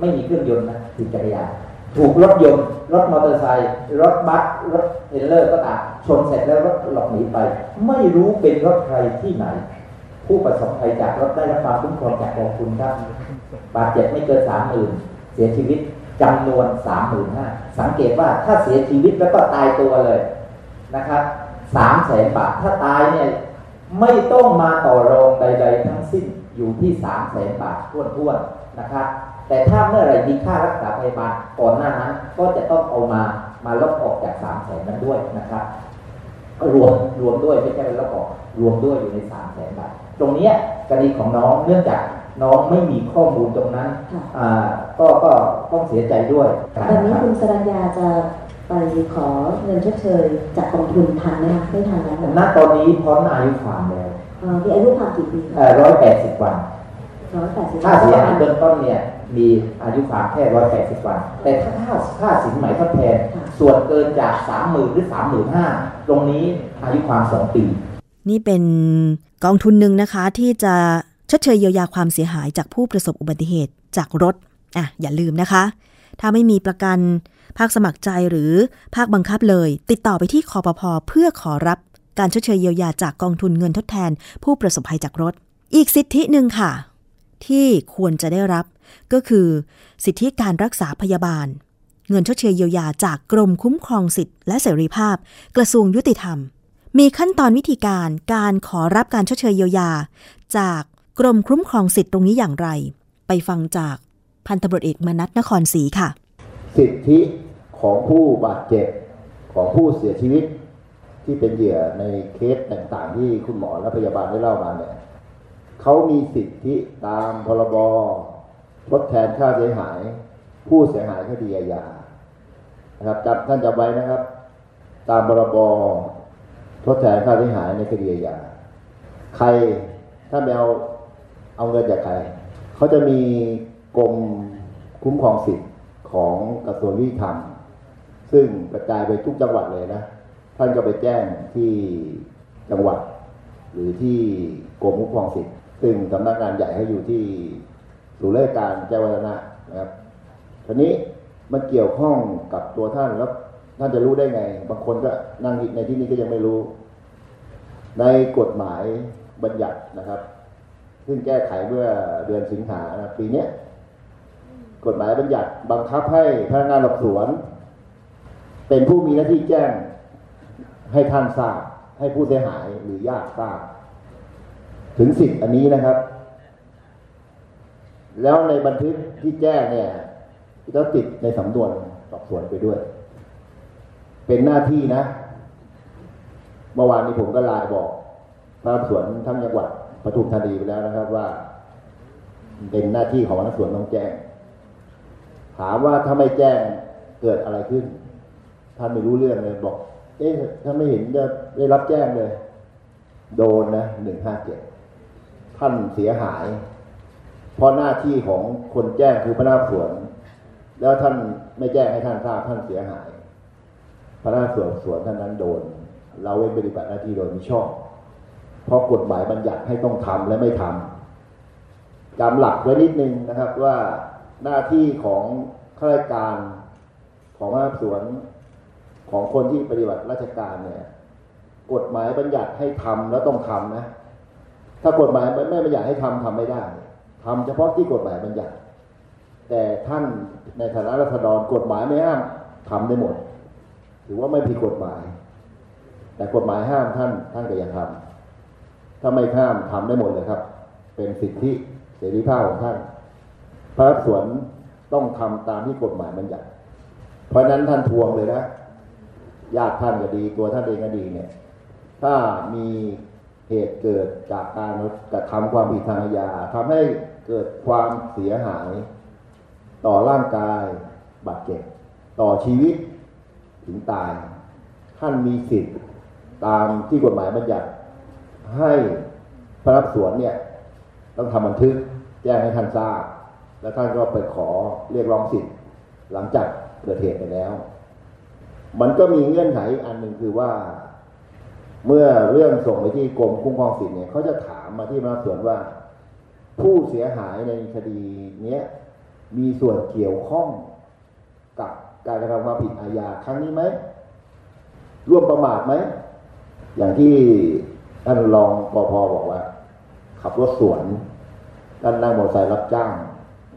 ไม่มีเครื่องยนต์นะถีบจักรยานถูกรถยนต์รถมอเตอร์ไซค์รถบัสรถเทรลเลอร์ก็ตามชนเสร็จแล้วรถหลบหนีไป ไม่รู้เป็นรถใครที่ไหน ผู้ประสบภัยจากรถได้รับความคุ้มครองจากกองทุนครับบาดเจ็บไม่เกินสามหมื่นเสียชีวิตจำนวนสามหมื่นห้าสังเกตว่าถ้าเสียชีวิตแล้วก็ตายตัวเลยนะครับสามแสนบาทถ้าตายเนี่ยไม่ต้องมาต่อรองใด ๆ ทั้งสิ้นอยู่ที่สามแสนบาทท้วนๆนะครับ แต่ถ้าเมื่อไหร่มีค่ารักษาพยาบาลก่อนหน้านั้น ก็จะต้องเอามามาลบออกจากสามแสนนั้นด้วยนะครับก็รวมรวมด้วยไม่ใช่ลบออกรวมด้วยอยู่ในสามแสนบาทตรงเนี้ยกรณีของน้องเนื่องจากน้องไม่มีข้อมูลตรงนั้นค่ะอ่าก็ก็ต้องเสียใจด้วยแบบนี้คุณสรัญญาจะไปขอเงินชดเชยจากกองทุนทันไหมคะไม่ทันแล้วณตอนนี้พ้นอายุความแล้วเอ่อมีอายุความกี่ปีคะร้อยแปดสิบวันร้อยแปดสิบค่าเสียหายเบื้องต้นเนี่ย มีอายุความแค่ร้อยแปดสิบวัน แต่ถ้าค่าค่าสินไหมทดแทน ส่วนเกินจากสามหมื่นหรือสามหมื่นห้าตรงนี้อายุความสองปี นี่เป็นกองทุนหนึ่งนะคะที่จะชดเชยเยียวยาความเสียหายจากผู้ประสบอุบัติเหตุจากรถอะอย่าลืมนะคะ ถ้าไม่มีประกันภาคสมัครใจหรือภาคบังคับเลย ติดต่อไปที่คอปพเพื่อขอรับการชดเชยเยียวยาจากกองทุนเงินทดแทน ผู้ประสบภัยจากรถ อีกสิทธิหนึ่งค่ะ ที่ควรจะได้รับ ก็คือสิทธิการรักษาพยาบาล เงินชดเชยเยียวยาจากกรมคุ้มครองสิทธิและเสรีภาพ กระทรวงยุติธรรม มีขั้นตอนวิธีการการขอรับการชดเชยเยียวยา จากกรมคุ้มครองสิทธิตรงนี้อย่างไร ไปฟังจากพันตำรวจเอกมนัทนครศรีค่ะ สิทธิของผู้บาดเจ็บของผู้เสียชีวิตที่เป็นเหยื่อในเคสต่างๆ ที่คุณหมอและพยาบาลได้เล่ามาเนี่ยเขามีสิทธิตามพรบ ทดแทนค่าเสียหาย ผู้เสียหายคดีอาญานะครับจำท่านจำไว้นะครับ ตามพรบทดแทนค่าเสียหายในคดีอาญาใครถ้าไม่เอาเอาเงินจากใครเขาจะมีกรมคุ้มครองสิทธิ์ของกระทรวงยุติธรรมซึ่งกระจายไปทุกจังหวัดเลยนะ ท่านก็ไปแจ้งที่จังหวัด หรือที่กรมคุ้มครองสิทธิ์ซึ่งสำนักงานใหญ่เขาอยู่ที่ ศูนย์ราชการแจ้งวัฒนะนะครับทีนี้มันเกี่ยวข้องกับตัวท่านแล้วท่านจะรู้ได้ไง บางคนก็นั่งในที่นี้ก็ยังไม่รู้ ในกฎหมายบัญญัตินะครับ ซึ่งแก้ไขเมื่อเดือนสิงหานะปีนี้กฎหมายบัญญัติบังคับให้พนักงานสอบสวน เป็นผู้มีหน้าที่แจ้งให้ท่านทราบให้ผู้เสียหายหรือญาติทราบ ถึงสิทธิ์อันนี้นะครับ แล้วในบันทึกที่แจ้งเนี่ยจะติดในสำนวนสอบสวนไปด้วย เป็นหน้าที่นะ เมื่อวานนี้ผมก็ไลน์บอกพนักงานสอบสวนทั้งจังหวัดปทุมธานีไปแล้วนะครับว่า เป็นหน้าที่ของพนักงานสอบสวนต้องแจ้ง ถามว่าถ้าไม่แจ้งเกิดอะไรขึ้นท่านไม่รู้เรื่องเลยบอก เอ๊ะถ้าไม่เห็นจะได้รับแจ้งเลย โดนนะหนึ่งห้าเจ็ดท่านเสียหาย เพราะหน้าที่ของคนแจ้งคือพนักงานสวน แล้วท่านไม่แจ้งให้ท่านทราบท่านเสียหาย พนักงานสอบสวนท่านนั้นโดน เราเว้นปฏิบัติหน้าที่โดยมิชอบ เพราะกฎหมายบัญญัติให้ต้องทำและไม่ทำจำหลักไว้นิดนึงนะครับว่าหน้าที่ของข้าราชการของพนักงานสวนของคนที่ปฏิบัติราชการเนี่ย กฎหมายบัญญัติให้ทำแล้วต้องทำนะ ถ้ากฎหมายไม่บัญญัติให้ทำทำไม่ได้ ทำเฉพาะที่กฎหมายบัญญัติแต่ท่านในฐานะรัษฎรกฎหมายไม่ห้ามทำได้หมด ถือว่าไม่ผิดกฎหมาย แต่กฎหมายห้ามท่านท่านก็ยังทำถ้าไม่ห้ามทำได้หมดเลยครับ เป็นสิทธิเสรีภาพของท่าน พระสวนต้องทำตามที่กฎหมายบัญญัติ เพราะฉะนั้นท่านทวงเลยนะญาติท่านก็ดีตัวท่านเองก็ดีเนี่ย ถ้ามีเหตุเกิดจากการกระทำความผิดทางอาญาทำให้ เกิดความเสียหาย ต่อร่างกายบาดเจ็บ ต่อชีวิตถึงตาย ท่านมีสิทธิ์ตามที่กฎหมายบัญญัติให้พระรับสวนเนี่ยต้องทำบันทึกแจ้งให้ท่านทราบ แล้วท่านก็ไปขอเรียกร้องสิทธิ์ หลังจากเกิดเหตุไปแล้ว มันก็มีเงื่อนไขอีกอันหนึ่งคือว่า เมื่อเรื่องส่งไปที่กรมคุ้มครองสิทธิ์เนี่ยเขาจะถามมาที่มาส่วนว่า ผู้เสียหายในคดีเนี้ยมีส่วนเกี่ยวข้องกับการกระทำความผิดอาญาครั้งนี้ไหมร่วมประมาทไหมอย่างที่ท่านรองปอพบอกว่า ขับรถสวนท่านนั่งมอเตอร์ไซค์รับจ้าง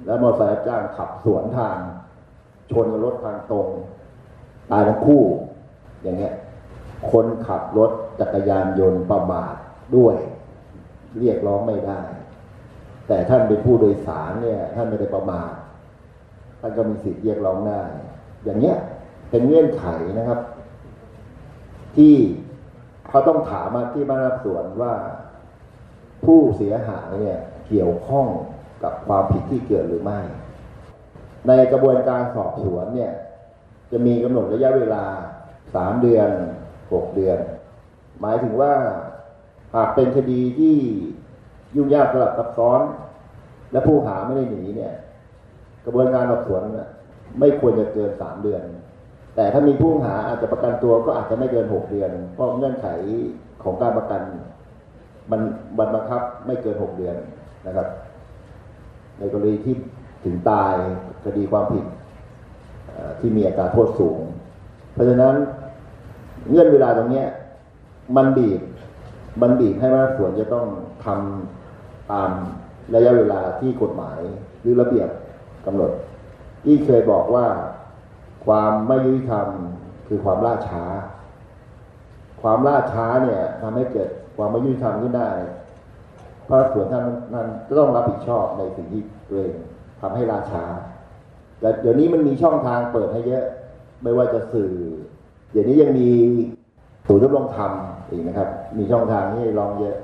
แล้วมอเตอร์ไซค์รับจ้างขับสวนทาง ชนกับรถทางตรงตายทั้งคู่ อย่างเงี้ย คนขับรถจักรยานยนต์ประมาทด้วย เรียกร้องไม่ได้ แต่ท่านเป็นผู้โดยสารเนี่ย ท่านไม่ได้ประมาทท่านก็มีสิทธิ์เรียกร้องได้ อย่างเงี้ยเป็นเงื่อนไขนะครับ ที่เขาต้องถามมาที่บ้านรับสวนว่าผู้เสียหายเนี่ยเกี่ยวข้องกับความผิดที่เกิดหรือไม่ ในกระบวนการสอบสวนเนี่ย จะมีกำหนดระยะเวลาสามเดือนหกเดือน หมายถึงว่าหากเป็นคดีที่ ยุ่งยากสลับซับซ้อน และผู้หาไม่ได้หนีเนี่ย กระบวนการสอบสวนน่ะไม่ควรจะเกินสามเดือน แต่ถ้ามีผู้หาอาจจะประกันตัวก็อาจจะไม่เกินหกเดือน เพราะเงื่อนไขของการประกัน มันมันบังคับไม่เกินหกเดือนนะครับ ในกรณีที่ถึงตายคดีความผิดที่มีอัตราโทษสูง เพราะฉะนั้นเงื่อนเวลาตรงนี้มันบีบมันบีบให้พนักสวนจะต้องทำ ตามระยะเวลาที่กฎหมายหรือระเบียบกำหนด ที่เคยบอกว่าความไม่ยุติธรรมคือความล่าช้า ความล่าช้าเนี่ยทำให้เกิดความไม่ยุติธรรมขึ้นได้พระส่วนท่านนั้นก็ต้องรับผิดชอบในสิ่งที่ตัวเองทำให้ล่าช้า แต่เดี๋ยวนี้มันมีช่องทางเปิดให้เยอะ ไม่ว่าจะสื่อ เดี๋ยวนี้ยังมีศูนย์ทดลองทำอีกนะครับ มีช่องทางให้ลองเยอะ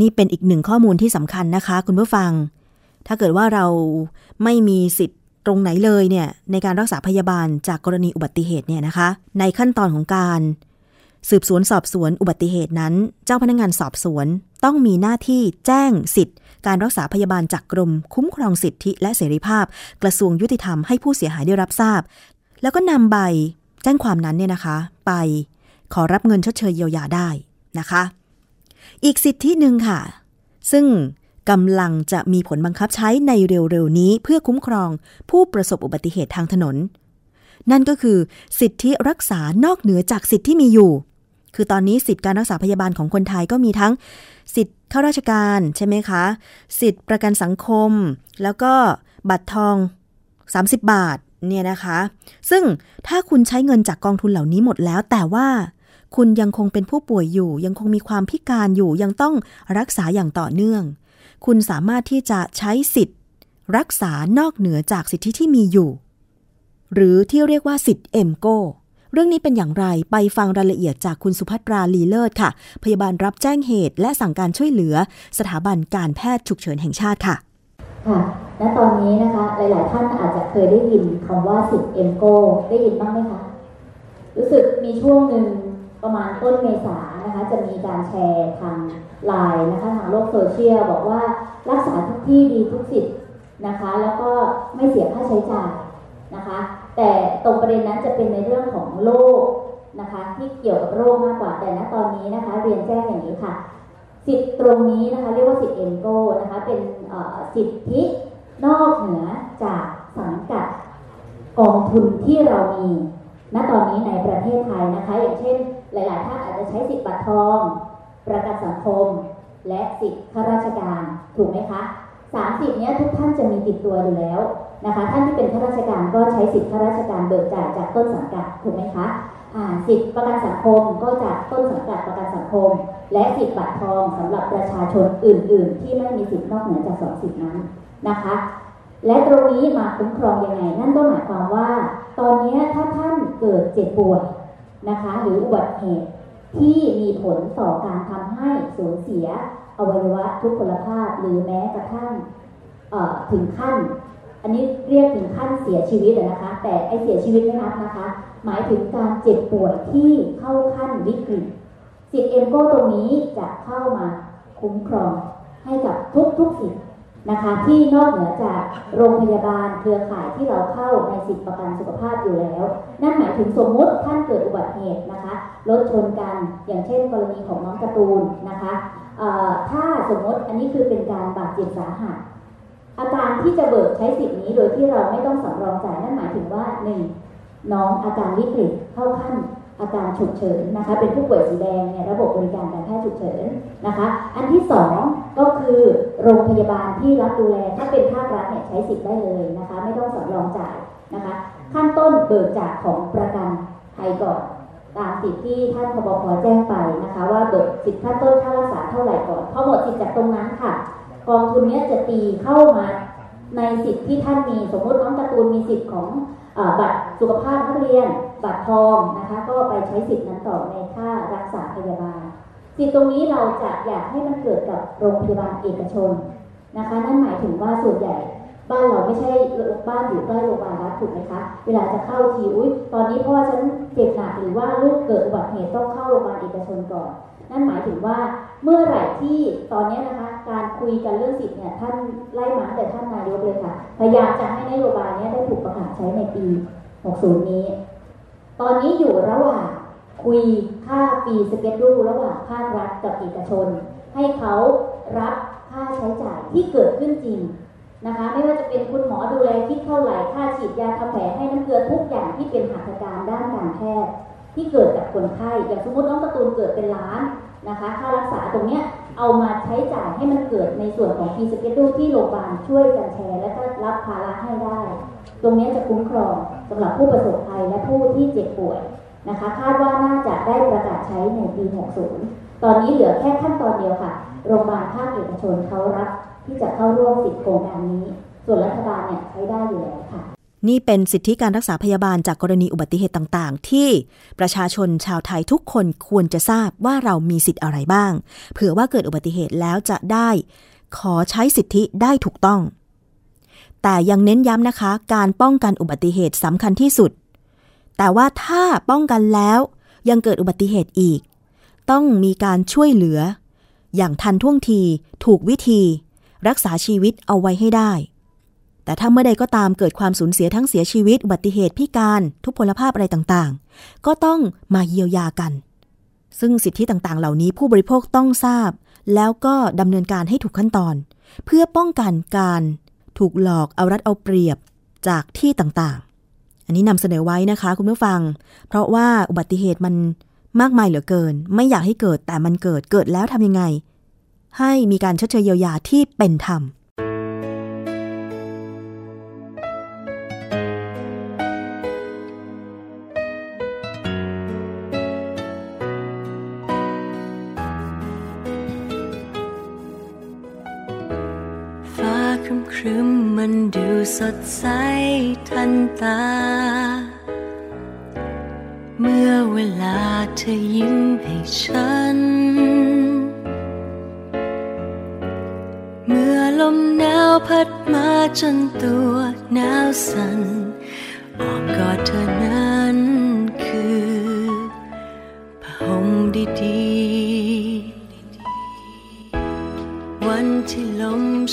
นี่เป็นอีกหนึ่งข้อมูลที่สำคัญนะคะ คุณผู้ฟัง ถ้าเกิดว่าเราไม่มีสิทธิ์ตรงไหนเลยเนี่ยในการรักษาพยาบาลจากกรณีอุบัติเหตุเนี่ยนะคะ ในขั้นตอนของการ สืบสวนสอบสวนอุบัติเหตุนั้น เจ้าพนักงานสอบสวนต้องมีหน้าที่แจ้งสิทธิ์ การรักษาพยาบาลจากกรม คุ้มครองสิทธิและเสรีภาพ กระทรวงยุติธรรมให้ผู้เสียหายได้รับทราบ แล้วก็นำใบแจ้งความนั้นเนี่ยนะคะ ไปขอรับเงินชดเชยเยียวยาได้นะคะ อีกสิทธิหนึ่งค่ะ ซึ่งกำลังจะมีผลบังคับใช้ในเร็วๆนี้เพื่อคุ้มครองผู้ประสบอุบัติเหตุทางถนน นั่นก็คือสิทธิรักษานอกเหนือจากสิทธิที่มีอยู่ คือตอนนี้สิทธิการรักษาพยาบาลของคนไทยก็มีทั้ง สิทธิข้าราชการใช่ไหมคะ สิทธิประกันสังคม แล้วก็บัตรทอง 30 บาทเนี่ยนะคะ ซึ่งถ้าคุณใช้เงินจากกองทุนเหล่านี้หมดแล้วแต่ว่า คุณยังคงเป็นผู้ป่วยอยู่ ยังคงมีความพิการอยู่ยังต้องรักษาอย่างต่อเนื่อง คุณสามารถที่จะใช้สิทธิ์ รักษานอกเหนือจากสิทธิที่มีอยู่ หรือที่เรียกว่าสิทธิ์ EMCO เรื่องนี้เป็นอย่างไรไปฟังรายละเอียดจากคุณสุภัตราลีเลิศค่ะ พยาบาลรับแจ้งเหตุ และสั่งการช่วยเหลือ สถาบันการแพทย์ฉุกเฉินแห่งชาติค่ะค่ะณตอนนี้นะคะ หลาย ๆ ท่านอาจจะเคยได้ยินคำว่าสิทธิ์ EMCO ได้ยินบ้างไหมคะ รู้สึกมีช่วงหนึ่ง ประมาณต้นเมษานะคะจะมีการแชร์ทางไลน์นะคะทางโลกโซเชียลบอกว่ารักษาทุกที่ดีทุกสิทธิ์นะคะ แล้วก็ไม่เสียค่าใช้จ่ายนะคะ แต่ตรงประเด็นนั้นจะเป็นในเรื่องของโรคนะคะที่เกี่ยวกับโรคมากกว่าแต่ณตอนนี้นะคะเรียนแจ้งอย่างนี้ค่ะ สิทธิ์ตรงนี้นะคะเรียกว่าสิทธิ์เอ็นโกนะคะเป็นสิทธินอกเหนือจากสังกัดกองทุนที่เรามีณตอนนี้ในประเทศไทยนะคะ อย่างเช่น หลายๆท่านอาจจะใช้สิทธิ์บัตรทอง ประกันสังคม และสิทธิ์ข้าราชการถูกไหมคะสามสิทธิ์นี้ทุกท่านจะมีติดตัวอยู่แล้วนะคะ ท่านที่เป็นข้าราชการก็ใช้สิทธิ์ข้าราชการเบิกจ่ายจากต้นสังกัดถูกไหมคะสิทธิ์ประกันสังคมก็จากต้นสังกัดประกันสังคม และสิทธิ์บัตรทองสำหรับประชาชนอื่น ๆ ที่ไม่มีสิทธิ์นอกเหนือจากสองสิทธินั้นนะคะ และตรงนี้มาคุ้มครองยังไง นั่นก็หมายความว่า ตอนนี้ถ้าท่านเกิดเจ็บป่วย นะคะ หรืออุบัติเหตุที่มีผลต่อการทำให้สูญเสียอวัยวะทุกพลภาพหรือแม้กระทั่งถึงขั้น อันนี้เรียกถึงขั้นเสียชีวิตนะคะ แต่ไอเสียชีวิตไม่นับนะคะ หมายถึงการเจ็บป่วยที่เข้าขั้นวิกฤตสิทธิเอ็มโกตรงนี้จะเข้ามาคุ้มครองให้กับทุกทุกๆสิทธิ์ นะคะที่นอกเหนือจากโรงพยาบาลเครือข่ายที่เราเข้าในสิทธิประกันสุขภาพอยู่แล้ว นั่นหมายถึงสมมุติท่านเกิดอุบัติเหตุนะคะรถชนกันอย่างเช่นกรณีของน้องการ์ตูนนะคะถ้าสมมติอันนี้คือเป็นการบาดเจ็บสาหัสอาการที่จะเบิกใช้สิทธินี้โดยที่เราไม่ต้องสำรองจ่ายนั่นหมายถึงว่าหนึ่งน้องอาการวิกฤตเข้าขั้น อาการฉุกเฉินนะคะ เป็นผู้ป่วยสีแดงในระบบบริการการแพทย์ฉุกเฉินนะคะ อันที่สองก็คือโรงพยาบาลที่รับดูแลถ้าเป็นภาครัฐเนี่ยใช้สิทธิ์ได้เลยนะคะ ไม่ต้องสำรองจ่ายนะคะ ขั้นต้นเบิกจากของประกันภัยก่อนตามสิทธิ์ที่ท่านพบพแจ้งไปนะคะ ว่าเบิกสิทธิ์ขั้นต้นค่ารักษาเท่าไหร่ก่อนพอหมดสิทธิ์จากตรงนั้นค่ะกองทุนนี้จะตีเข้ามาในสิทธิ์ที่ท่านมีสมมติน้องการ์ตูนมีสิทธิ์ของ บัตรสุขภาพนักเรียน บัตรทองนะคะ ก็ไปใช้สิทธิ์นั้นต่อในค่ารักษาพยาบาลสิทธิ์ตรงนี้เราจะอยากให้มันเกิดกับโรงพยาบาลเอกชนนะคะ นั่นหมายถึงว่าส่วนใหญ่บ้านเราไม่ใช่บ้านอยู่ใกล้โรงพยาบาลรัฐถูกไหมคะ เวลาจะเข้าทีอุ้ยตอนนี้เพราะว่าฉันเจ็บหนักหรือว่าลูกเกิดอุบัติเหตุต้องเข้าโรงพยาบาลเอกชนก่อน นั่นหมายถึงว่าเมื่อไหร่ที่ตอนนี้นะคะ การคุยกันเรื่องสิทธิ์เนี่ยท่านไล่มาแต่ท่านนายกเลยค่ะ พยายามจะให้นโยบายนี้ได้ถูกประกาศใช้ในปี 60 นี้ ตอนนี้อยู่ระหว่างคุยค่าปีสเก็ตรูระหว่างภาครัฐกับเอกชน ให้เขารับค่าใช้จ่ายที่เกิดขึ้นจริงนะคะไม่ว่าจะเป็นคุณหมอดูแลคิดเท่าไหร่ค่าฉีดยาทำแผลให้น้ำเกลือทุกอย่างที่เป็นหัตถการด้านการแพทย์ ที่เกิดกับคนไข้อย่างสมมติน้องการ์ตูนเกิดเป็นล้านนะคะ ค่ารักษาตรงเนี้ยเอามาใช้จ่ายให้มันเกิดในส่วนของฟีสเกตูที่โรงพยาบาลช่วยกันแชร์ และก็รับภาระให้ได้ ตรงนี้จะคุ้มครองสำหรับผู้ประสบภัยและผู้ที่เจ็บป่วยนะคะ คาดว่าน่าจะได้ประกาศใช้ในปี 60 ตอนนี้เหลือแค่ขั้นตอนเดียวค่ะ โรงพยาบาลภาคเอกชนเขารับที่จะเข้าร่วมสิทธิโครงการนี้ ส่วนรัฐบาลเนี่ยใช้ได้อยู่แล้วค่ะ นี่เป็นสิทธิการรักษาพยาบาลจากกรณีอุบัติเหตุต่างๆ ที่ประชาชนชาวไทยทุกคนควรจะทราบว่าเรามีสิทธิ์อะไรบ้าง เผื่อว่าเกิดอุบัติเหตุแล้วจะได้ขอใช้สิทธิได้ถูกต้อง แต่ยังเน้นย้ำนะคะ การป้องกันอุบัติเหตุสำคัญที่สุด แต่ว่าถ้าป้องกันแล้วยังเกิดอุบัติเหตุอีก ต้องมีการช่วยเหลือ อย่างทันท่วงที ถูกวิธี รักษาชีวิตเอาไว้ให้ได้ แต่ถ้าเมื่อใดก็ตามเกิดความสูญเสียทั้งเสียชีวิตอุบัติเหตุพิการทุพพลภาพอะไรต่างๆ ก็ต้องมาเยียวยากัน ซึ่งสิทธิต่างๆ เหล่านี้ผู้บริโภคต้องทราบ แล้วก็ดำเนินการให้ถูกขั้นตอน เพื่อป้องกันการถูกหลอกเอารัดเอาเปรียบจากที่ต่างๆ อันนี้นำเสนอไว้นะคะคุณผู้ฟัง เพราะว่าอุบัติเหตุมันมากมายเหลือเกิน ไม่อยากให้เกิดแต่มันเกิดเกิดแล้วทำยังไง ให้มีการชดเชยเยียวยาที่เป็นธรรม ครึมครึมมันดูสดใสทันตา เมื่อเวลาเธอยิ้มให้ฉัน เมื่อลมหนาวพัดมาจนตัวหนาวสั่นอ้อมกอดเธอนั้น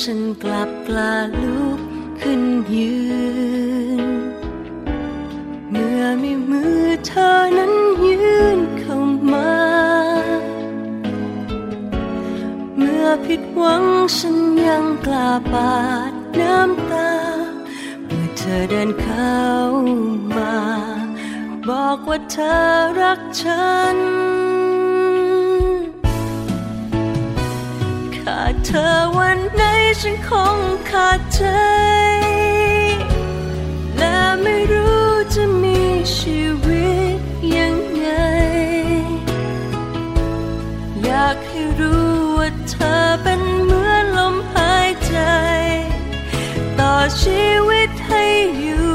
ฉันกลับกล้าลุกขึ้นยืน เมื่อมีมือเธอนั้นยืนเข้ามา เมื่อผิดหวังฉันยังกล้าปาดน้ำตา เมื่อเธอเดินเข้ามา บอกว่าเธอรักฉัน ดเธอวันไหนฉันคงขาดใจ และไม่รู้จะมีชีวิตยังไง อยากให้รู้ว่าเธอเป็นเหมือนลมหายใจ ต่อชีวิตให้อยู่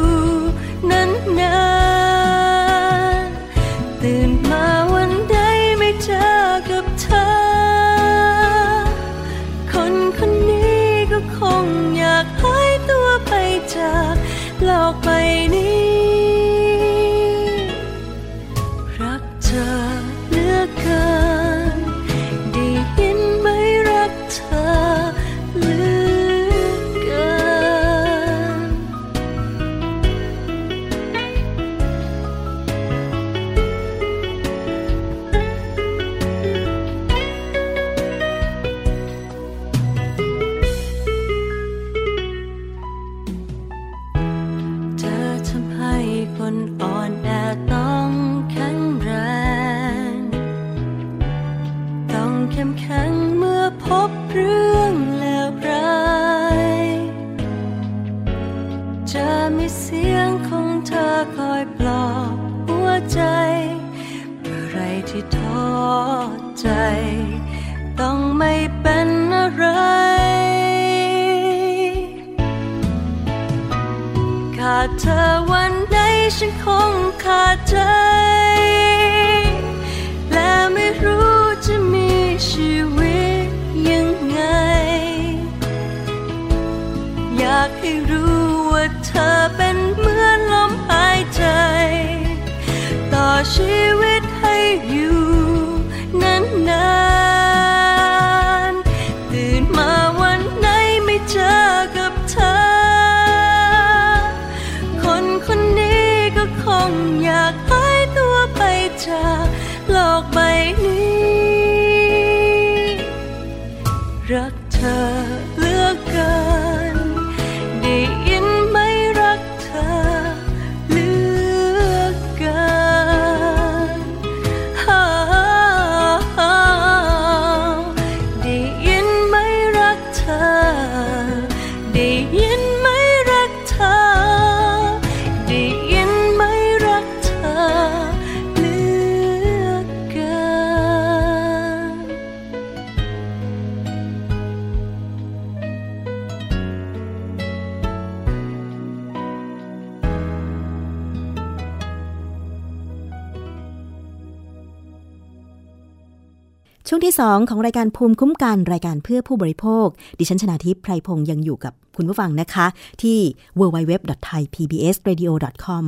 ที่ 2 ของรายการภูมิคุ้มกันรายการเพื่อผู้บริโภค ดิฉันชนาทิพย์ไพรพงศ์ยังอยู่กับคุณผู้ฟังนะคะ ที่ www.thaipbsradio.com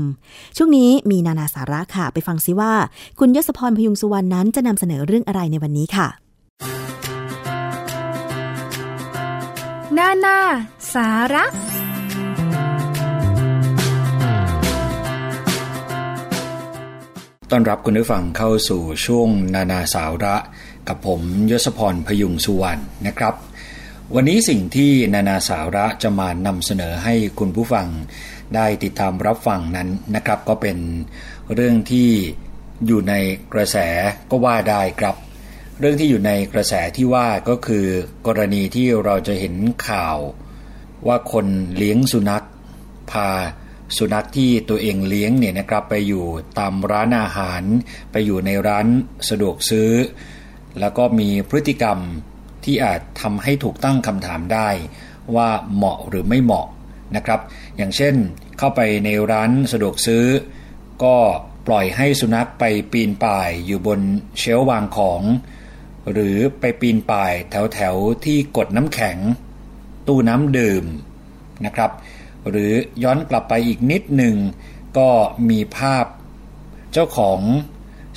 ช่วงนี้มีนานาสาระค่ะไปฟังซิว่า คุณยศพรพยุงสุวรรณนั้นจะนำเสนอเรื่องอะไรในวันนี้ค่ะ นานาสาระต้อนรับคุณผู้ฟังเข้าสู่ช่วงนานาสาระ กับผมยศพรพยุงสุวรรณนะครับ วันนี้สิ่งที่นานาสาระจะมานำเสนอให้คุณผู้ฟังได้ติดตามรับฟังนั้นนะครับ ก็เป็นเรื่องที่อยู่ในกระแสก็ว่าได้ครับ เรื่องที่อยู่ในกระแสที่ว่าก็คือกรณีที่เราจะเห็นข่าว ว่าคนเลี้ยงสุนัข พาสุนัขที่ตัวเองเลี้ยงเนี่ยนะครับไปอยู่ตามร้านอาหาร ไปอยู่ในร้านสะดวกซื้อ แล้วก็มีพฤติกรรมที่อาจทำให้ถูกตั้งคำถามได้ ว่าเหมาะหรือไม่เหมาะนะครับ อย่างเช่นเข้าไปในร้านสะดวกซื้อ ก็ปล่อยให้สุนัขไปปีนป่ายอยู่บนเชลวางของ หรือไปปีนป่ายแถวแถวที่กดน้ำแข็ง ตู้น้ำดื่มนะครับ หรือย้อนกลับไปอีกนิดหนึ่งก็มีภาพ เจ้าของ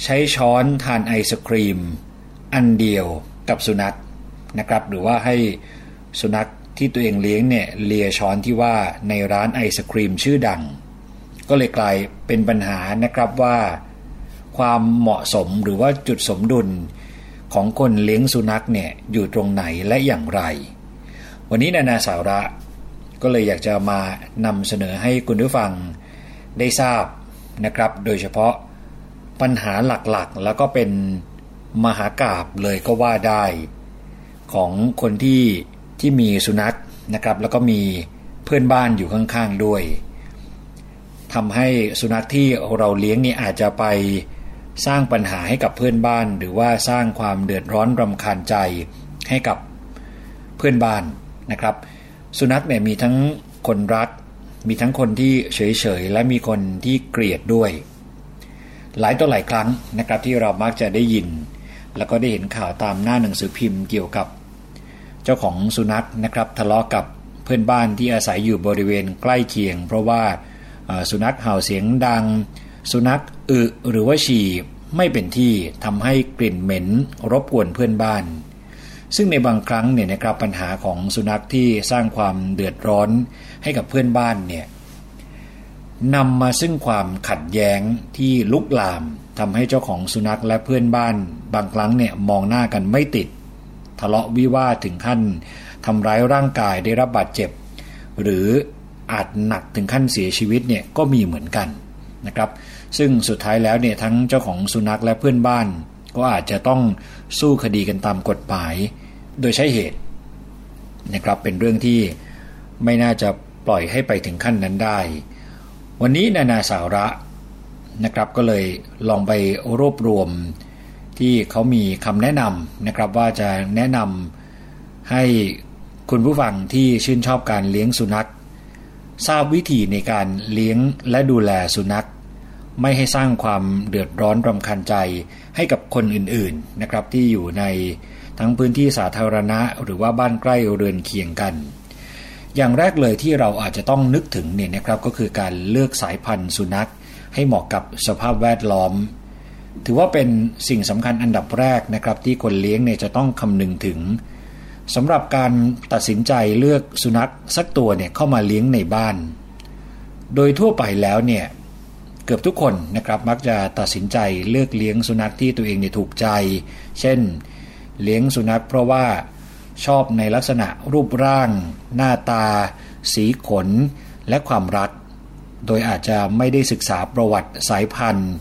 ใช้ช้อนทานไอศครีม อันเดียวกับสุนัขนะครับ หรือว่าให้สุนัขที่ตัวเองเลี้ยงเนี่ยเลียช้อนที่ว่าในร้านไอศครีมชื่อดัง ก็เลยกลายเป็นปัญหานะครับว่า ความเหมาะสมหรือว่าจุดสมดุลของคนเลี้ยงสุนัขเนี่ยอยู่ตรงไหนและอย่างไร วันนี้นานาสาระก็เลยอยากจะมานำเสนอให้คุณผู้ฟังได้ทราบนะครับ โดยเฉพาะปัญหาหลักๆ แล้วก็เป็น มหากาบเลยก็ว่าได้ ของคนที่ที่มีสุนัขนะครับ แล้วก็มีเพื่อนบ้านอยู่ข้างๆด้วยทำให้สุนัขที่เราเลี้ยงนี่อาจจะไปสร้างปัญหาให้กับเพื่อนบ้าน หรือว่าสร้างความเดือดร้อนรำคาญใจให้กับเพื่อนบ้านนะครับ สุนัขเนี่ยมีทั้งคนรัก มีทั้งคนที่เฉยๆและมีคนที่เกลียดด้วย หลายต่อหลายครั้งนะครับที่เรามักจะได้ยิน แล้วก็ได้เห็นข่าวตามหน้าหนังสือพิมพ์เกี่ยวกับ เจ้าของสุนัขนะครับทะเลาะกับเพื่อนบ้านที่อาศัยอยู่บริเวณใกล้เคียง เพราะว่าสุนัขเห่าเสียงดัง สุนัขอึหรือว่าฉี่ไม่เป็นที่ทำให้กลิ่นเหม็นรบกวนเพื่อนบ้าน ซึ่งในบางครั้งเนี่ยนะครับปัญหาของสุนัขที่สร้างความเดือดร้อนให้กับเพื่อนบ้านเนี่ยนำมาซึ่งความขัดแย้งที่ลุกลาม ทำให้เจ้าของสุนัขและเพื่อนบ้าน บางครั้งเนี่ยมองหน้ากันไม่ติด ทะเลาะวิวาทถึงขั้นทำร้ายร่างกายได้รับบาดเจ็บ หรืออาจหนักถึงขั้นเสียชีวิตเนี่ยก็มีเหมือนกันนะครับซึ่งสุดท้ายแล้วเนี่ยทั้งเจ้าของสุนัขและเพื่อนบ้าน ก็อาจจะต้องสู้คดีกันตามกฎหมาย โดยใช้เหตุนะครับเป็นเรื่องที่ไม่น่าจะปล่อยให้ไปถึงขั้นนั้นได้ วันนี้นานาสาระ นะครับ ก็เลยลองไปรวบรวมที่เขามีคำแนะนำนะครับว่าจะแนะนำให้คุณผู้ฟังที่ชื่นชอบการเลี้ยงสุนัข ทราบวิธีในการเลี้ยงและดูแลสุนัข ไม่ให้สร้างความเดือดร้อนรำคาญใจให้กับคนอื่นๆนะครับที่อยู่ในทั้งพื้นที่สาธารณะหรือว่าบ้านใกล้เรือนเคียงกัน อย่างแรกเลยที่เราอาจจะต้องนึกถึงเนี่ยนะครับก็คือการเลือกสายพันธุ์สุนัข ให้เหมาะกับสภาพแวดล้อม ถือว่าเป็นสิ่งสำคัญอันดับแรกนะครับที่คนเลี้ยงเนี่ยจะต้องคำนึงถึงสำหรับการตัดสินใจเลือกสุนัขสักตัวเนี่ยเข้ามาเลี้ยงในบ้าน โดยทั่วไปแล้วเนี่ยเกือบทุกคนนะครับมักจะตัดสินใจเลือกเลี้ยงสุนัขที่ตัวเองเนี่ยถูกใจ เช่น เลี้ยงสุนัขเพราะว่าชอบในลักษณะรูปร่าง หน้าตา สีขน และความรัก โดยอาจจะไม่ได้ศึกษาประวัติสายพันธุ์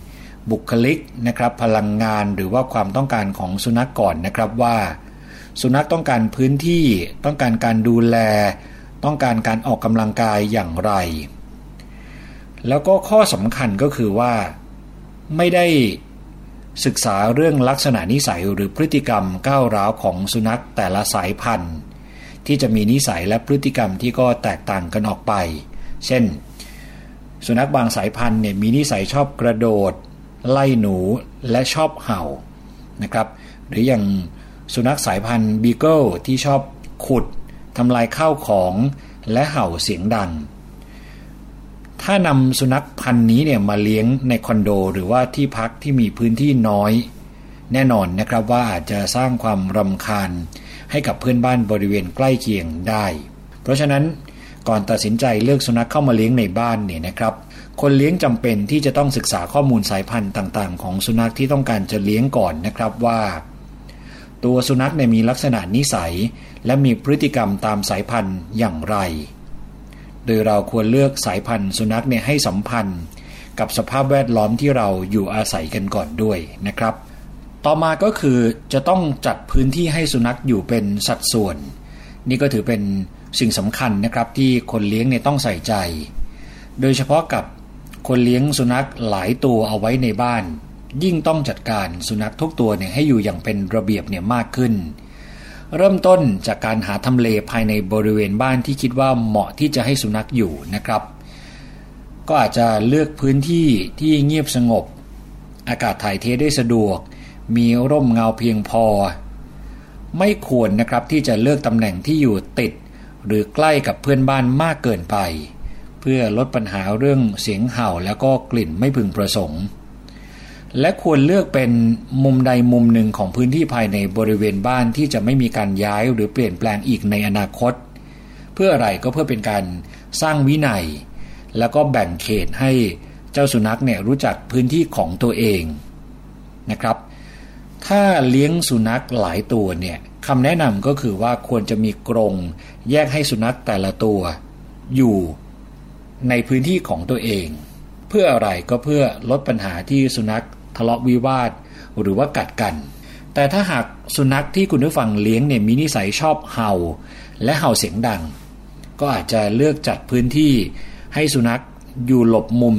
บุคลิกนะครับ พลังงานหรือว่าความต้องการของสุนัขกก่อนนะครับว่า สุนัขต้องการพื้นที่ ต้องการการดูแล ต้องการการออกกำลังกายอย่างไร แล้วก็ข้อสำคัญก็คือว่า ไม่ได้ศึกษาเรื่องลักษณะนิสัยหรือพฤติกรรมก้าวร้าวของสุนัขแต่ละสายพันธุ์ ที่จะมีนิสัยและพฤติกรรมที่ก็แตกต่างกันออกไป เช่น สุนัขบางสายพันธุ์เนี่ยมีนิสัยชอบกระโดด ไล่หนูและชอบเห่านะครับหรืออย่างสุนัขสายพันธุ์บีเกิลที่ชอบขุดทำลายข้าวของและเห่าเสียงดัง ถ้านำสุนัขพันธุ์นี้เนี่ยมาเลี้ยงในคอนโด หรือว่าที่พักที่มีพื้นที่น้อย แน่นอนนะครับว่าอาจจะสร้างความรำคาญให้กับเพื่อนบ้านบริเวณใกล้เคียงได้ เพราะฉะนั้น ก่อนตัดสินใจเลือกสุนัขเข้ามาเลี้ยงในบ้านเนี่ยนะครับ คนเลี้ยงจำเป็นที่จะต้องศึกษาข้อมูลสายพันธุ์ต่าง ๆ ของสุนัขที่ต้องการจะเลี้ยงก่อนนะครับว่า ตัวสุนัขเนี่ยมีลักษณะนิสัย และมีพฤติกรรมตามสายพันธุ์อย่างไร โดยเราควรเลือกสายพันธุ์สุนัขเนี่ยให้สัมพันธ์ กับสภาพแวดล้อมที่เราอยู่อาศัยกันก่อนด้วยนะครับ ต่อมาก็คือจะต้องจัดพื้นที่ให้สุนัขอยู่เป็นสัดส่วน นี่ก็ถือเป็น สิ่งสำคัญนะครับที่คนเลี้ยงเนี่ยต้องใส่ใจ โดยเฉพาะกับคนเลี้ยงสุนัขหลายตัวเอาไว้ในบ้าน ยิ่งต้องจัดการสุนัขทุกตัวเนี่ยให้อยู่อย่างเป็นระเบียบเนี่ยมากขึ้น เริ่มต้นจากการหาทำเลภายในบริเวณบ้านที่คิดว่าเหมาะที่จะให้สุนัขอยู่นะครับ ก็อาจจะเลือกพื้นที่ที่เงียบสงบ อากาศถ่ายเทได้สะดวก มีร่มเงาเพียงพอ ไม่ควรนะครับที่จะเลือกตำแหน่งที่อยู่ติด หรือใกล้กับเพื่อนบ้านมากเกินไป เพื่อลดปัญหาเรื่องเสียงเห่าแล้วก็กลิ่นไม่พึงประสงค์ และควรเลือกเป็นมุมใดมุมหนึ่งของพื้นที่ภายในบริเวณบ้านที่จะไม่มีการย้ายหรือเปลี่ยนแปลงอีกในอนาคต เพื่ออะไรก็เพื่อเป็นการสร้างวินัย แล้วก็แบ่งเขตให้เจ้าสุนัขเนี่ยรู้จักพื้นที่ของตัวเองนะครับ ถ้าเลี้ยงสุนัขหลายตัวเนี่ยคำแนะนำก็คือว่าควรจะมีกรงแยกให้สุนัขแต่ละตัวอยู่ในพื้นที่ของตัวเอง เพื่ออะไรก็เพื่อลดปัญหาที่สุนัขทะเลาะวิวาทหรือว่ากัดกัน แต่ถ้าหากสุนัขที่คุณผู้ฟังเลี้ยงเนี่ยมีนิสัยชอบเห่า และเห่าเสียงดัง ก็อาจจะเลือกจัดพื้นที่ให้สุนัขอยู่หลบมุม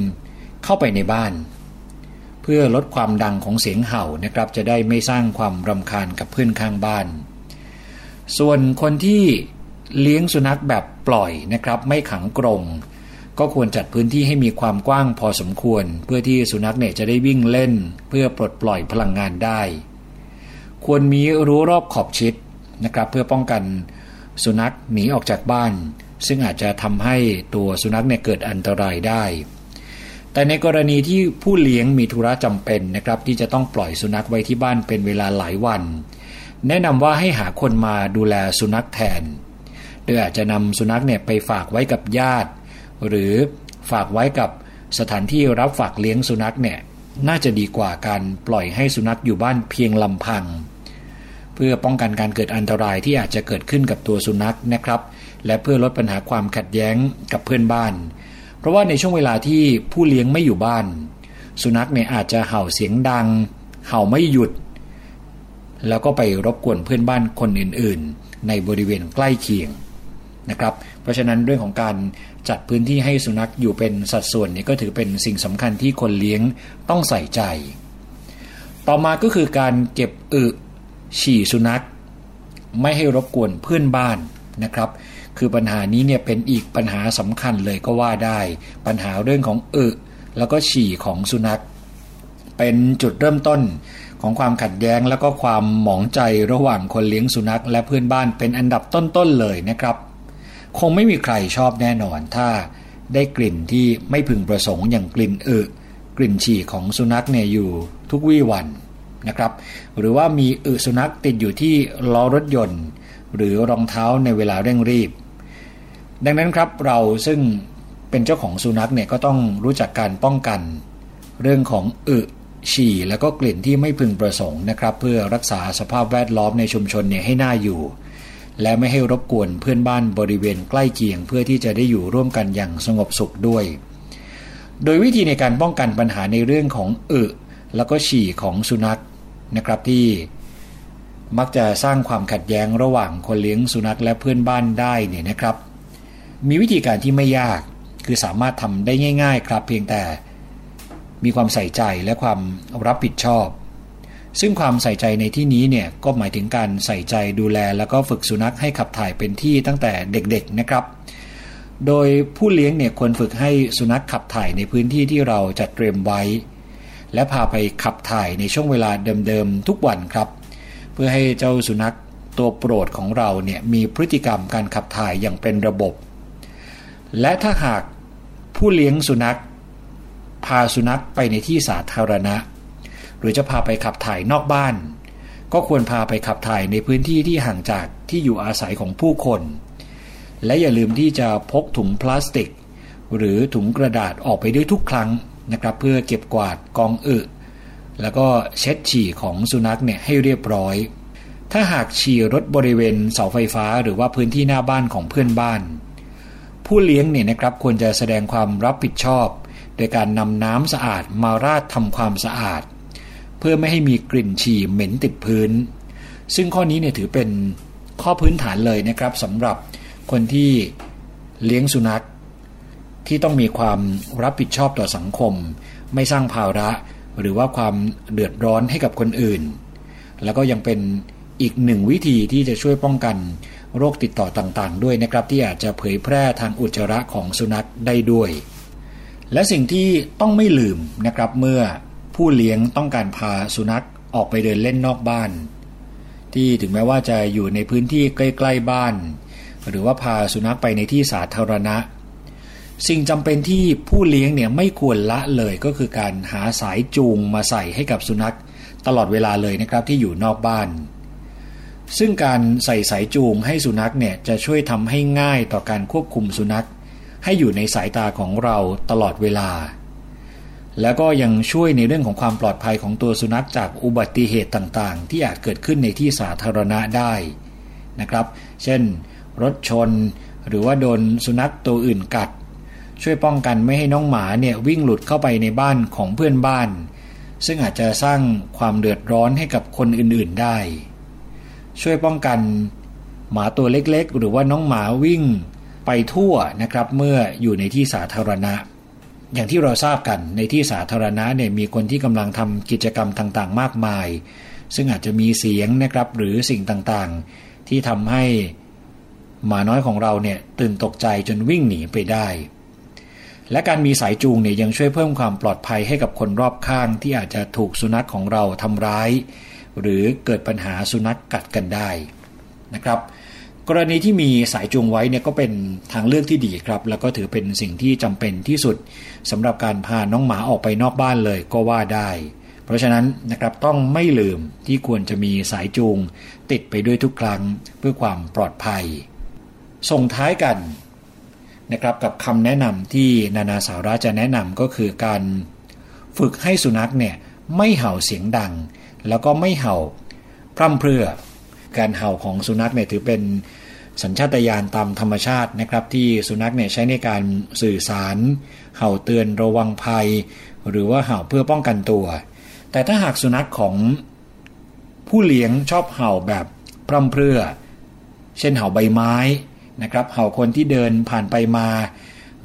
เข้าไปในบ้าน พื่อลดความดังของเสียงเห่านะครับ จะได้ไม่สร้างความรำคาญกับเพื่อนข้างบ้าน ส่วนคนที่เลี้ยงสุนัขแบบปล่อยนะครับ ไม่ขังกรงก็ควรจัดพื้นที่ให้มีความกว้างพอสมควร เพื่อที่สุนัขเนี่ยจะได้วิ่งเล่น เพื่อปลดปล่อยพลังงานได้ ควรมีรั้วรอบขอบชิดนะครับ เพื่อป้องกันสุนัขหนีออกจากบ้าน ซึ่งอาจจะทำให้ตัวสุนัขเนี่ยเกิดอันตรายได้ แต่ในกรณีที่ผู้เลี้ยงมีธุระจำเป็นนะครับ ที่จะต้องปล่อยสุนัขไว้ที่บ้านเป็นเวลาหลายวัน แนะนำว่าให้หาคนมาดูแลสุนัขแทน โดยอาจจะนำสุนัขเนี่ยไปฝากไว้กับญาติ หรือฝากไว้กับสถานที่รับฝากเลี้ยงสุนัขเนี่ยน่าจะดีกว่าการปล่อยให้สุนัขอยู่บ้านเพียงลำพัง เพื่อป้องกันการเกิดอันตรายที่อาจจะเกิดขึ้นกับตัวสุนัขนะครับ และเพื่อลดปัญหาความขัดแย้งกับเพื่อนบ้าน เพราะว่าในช่วงเวลาที่ผู้เลี้ยงไม่อยู่บ้าน สุนัขเนี่ยอาจจะเห่าเสียงดัง เห่าไม่หยุด แล้วก็ไปรบกวนเพื่อนบ้านคนอื่นๆ ในบริเวณใกล้เคียงนะครับ เพราะฉะนั้นเรื่องของการจัดพื้นที่ให้สุนัขอยู่เป็นสัดส่วนเนี่ยก็ถือเป็นสิ่งสำคัญที่คนเลี้ยงต้องใส่ใจ ต่อมาก็คือการเก็บอึฉี่สุนัข ไม่ให้รบกวนเพื่อนบ้านนะครับ คือปัญหานี้เนี่ยเป็นอีกปัญหาสำคัญเลยก็ว่าได้ ปัญหาเรื่องของอึแล้วก็ฉี่ของสุนัข เป็นจุดเริ่มต้นของความขัดแย้งแล้วก็ความหมองใจระหว่างคนเลี้ยงสุนัข และเพื่อนบ้านเป็นอันดับต้นๆเลยนะครับ คงไม่มีใครชอบแน่นอนถ้าได้กลิ่นที่ไม่พึงประสงค์อย่างกลิ่นอึกลิ่นฉี่ของสุนัขเนี่ยอยู่ทุกวี่วันนะครับ หรือว่ามีอึสุนัขติดอยู่ที่ล้อรถยนต์ หรือรองเท้าในเวลาเร่งรีบ ดังนั้นครับเราซึ่งเป็นเจ้าของสุนัขเนี่ยก็ต้องรู้จักการป้องกัน เรื่องของอึฉี่แล้วก็กลิ่นที่ไม่พึงประสงค์นะครับ เพื่อรักษาสภาพแวดล้อมในชุมชนเนี่ยให้น่าอยู่ และไม่ให้รบกวนเพื่อนบ้านบริเวณใกล้เคียง เพื่อที่จะได้อยู่ร่วมกันอย่างสงบสุขด้วย โดยวิธีในการป้องกันปัญหาในเรื่องของอึแล้วก็ฉี่ของสุนัขนะครับที่มักจะสร้างความขัดแย้งระหว่างคนเลี้ยงสุนัขและเพื่อนบ้านได้เนี่ยนะครับ มีวิธีการที่ไม่ยาก คือสามารถทำได้ง่าย ๆ ครับ เพียงแต่มีความใส่ใจและความรับผิดชอบ ซึ่งความใส่ใจในที่นี้เนี่ยก็หมายถึงการใส่ใจดูแล แล้วก็ฝึกสุนัขให้ขับถ่ายเป็นที่ตั้งแต่เด็กๆนะครับ โดยผู้เลี้ยงเนี่ยควรฝึกให้สุนัขขับถ่ายในพื้นที่ที่เราจัดเตรียมไว้ และพาไปขับถ่ายในช่วงเวลาเดิมๆทุกวันครับ เพื่อให้เจ้าสุนัขตัวโปรดของเราเนี่ยมีพฤติกรรมการขับถ่ายอย่างเป็นระบบ และถ้าหากผู้เลี้ยงสุนัข พาสุนัขไปในที่สาธารณะ หรือจะพาไปขับถ่ายนอกบ้าน ก็ควรพาไปขับถ่ายในพื้นที่ที่ห่างจากที่อยู่อาศัยของผู้คน และอย่าลืมที่จะพกถุงพลาสติก หรือถุงกระดาษออกไปด้วยทุกครั้งนะครับ เพื่อเก็บกวาดกองอึแล้วก็เช็ดฉี่ของสุนัขเนี่ยให้เรียบร้อย ถ้าหากฉี่รถบริเวณเสาไฟฟ้าหรือว่าพื้นที่หน้าบ้านของเพื่อนบ้าน ผู้เลี้ยงเนี่ยนะครับควรจะแสดงความรับผิดชอบ โดยการนำน้ำสะอาดมาราดทำความสะอาด เพื่อไม่ให้มีกลิ่นฉี่เหม็นติดพื้น ซึ่งข้อนี้เนี่ยถือเป็นข้อพื้นฐานเลยนะครับสำหรับคนที่เลี้ยงสุนัข ที่ต้องมีความรับผิดชอบต่อสังคม ไม่สร้างภาระหรือว่าความเดือดร้อนให้กับคนอื่น แล้วก็ยังเป็นอีกหนึ่งวิธีที่จะช่วยป้องกัน โรคติดต่อต่างๆ ด้วยนะครับที่อาจจะเผยแพร่ทางอุจจาระของสุนัขได้ด้วย และสิ่งที่ต้องไม่ลืมนะครับเมื่อผู้เลี้ยงต้องการพาสุนัขออกไปเดินเล่นนอกบ้าน ที่ถึงแม้ว่าจะอยู่ในพื้นที่ใกล้ ๆบ้าน หรือว่าพาสุนัขไปในที่สาธารณะ สิ่งจำเป็นที่ผู้เลี้ยงเนี่ยไม่ควรละเลยก็คือการหาสายจูงมาใส่ให้กับสุนัข ตลอดเวลาเลยนะครับที่อยู่นอกบ้าน ซึ่งการใส่สายจูงให้สุนัขเนี่ยจะช่วยทำให้ง่ายต่อการควบคุมสุนัข ให้อยู่ในสายตาของเราตลอดเวลา แล้วก็ยังช่วยในเรื่องของความปลอดภัยของตัวสุนัขจากอุบัติเหตุต่างๆ ที่อาจเกิดขึ้นในที่สาธารณะได้นะครับ เช่น รถชน หรือว่าโดนสุนัขตัวอื่นกัด ช่วยป้องกันไม่ให้น้องหมาเนี่ยวิ่งหลุดเข้าไปในบ้านของเพื่อนบ้าน ซึ่งอาจจะสร้างความเดือดร้อนให้กับคนอื่นๆได้ ช่วยป้องกันหมาตัวเล็กๆ หรือว่าน้องหมาวิ่งไปทั่วนะครับ เมื่ออยู่ในที่สาธารณะ อย่างที่เราทราบกันในที่สาธารณะเนี่ยมีคนที่กำลังทำกิจกรรมต่างๆ มากมาย ซึ่งอาจจะมีเสียงนะครับหรือสิ่งต่างๆ ที่ทำให้หมาน้อยของเราเนี่ยตื่นตกใจจนวิ่งหนีไปได้ และการมีสายจูงเนี่ยยังช่วยเพิ่มความปลอดภัยให้กับคนรอบข้างที่อาจจะถูกสุนัขของเราทำร้าย หรือเกิดปัญหาสุนัขกกัดกันได้นะครับ กรณีที่มีสายจูงไว้เนี่ยก็เป็นทางเลือกที่ดีครับ แล้วก็ถือเป็นสิ่งที่จำเป็นที่สุดสำหรับการพาน้องหมาออกไปนอกบ้านเลยก็ว่าได้ เพราะฉะนั้นนะครับต้องไม่ลืมที่ควรจะมีสายจูง ติดไปด้วยทุกครั้งเพื่อความปลอดภัย ส่งท้ายกันนะครับกับคำแนะนำที่นานาสาระจะแนะนำก็คือการ ฝึกให้สุนัขเนี่ยไม่เห่าเสียงดัง แล้วก็ไม่เห่าพร่ำเพรื่อ การเห่าของสุนัขเนี่ยถือเป็นสัญชาตญาณตามธรรมชาตินะครับ ที่สุนัขเนี่ยใช้ในการสื่อสาร เห่าเตือนระวังภัย หรือว่าเห่าเพื่อป้องกันตัว แต่ถ้าหากสุนัขของผู้เลี้ยงชอบเห่าแบบพร่ำเพรื่อ เช่นเห่าใบไม้นะครับ เห่าคนที่เดินผ่านไปมา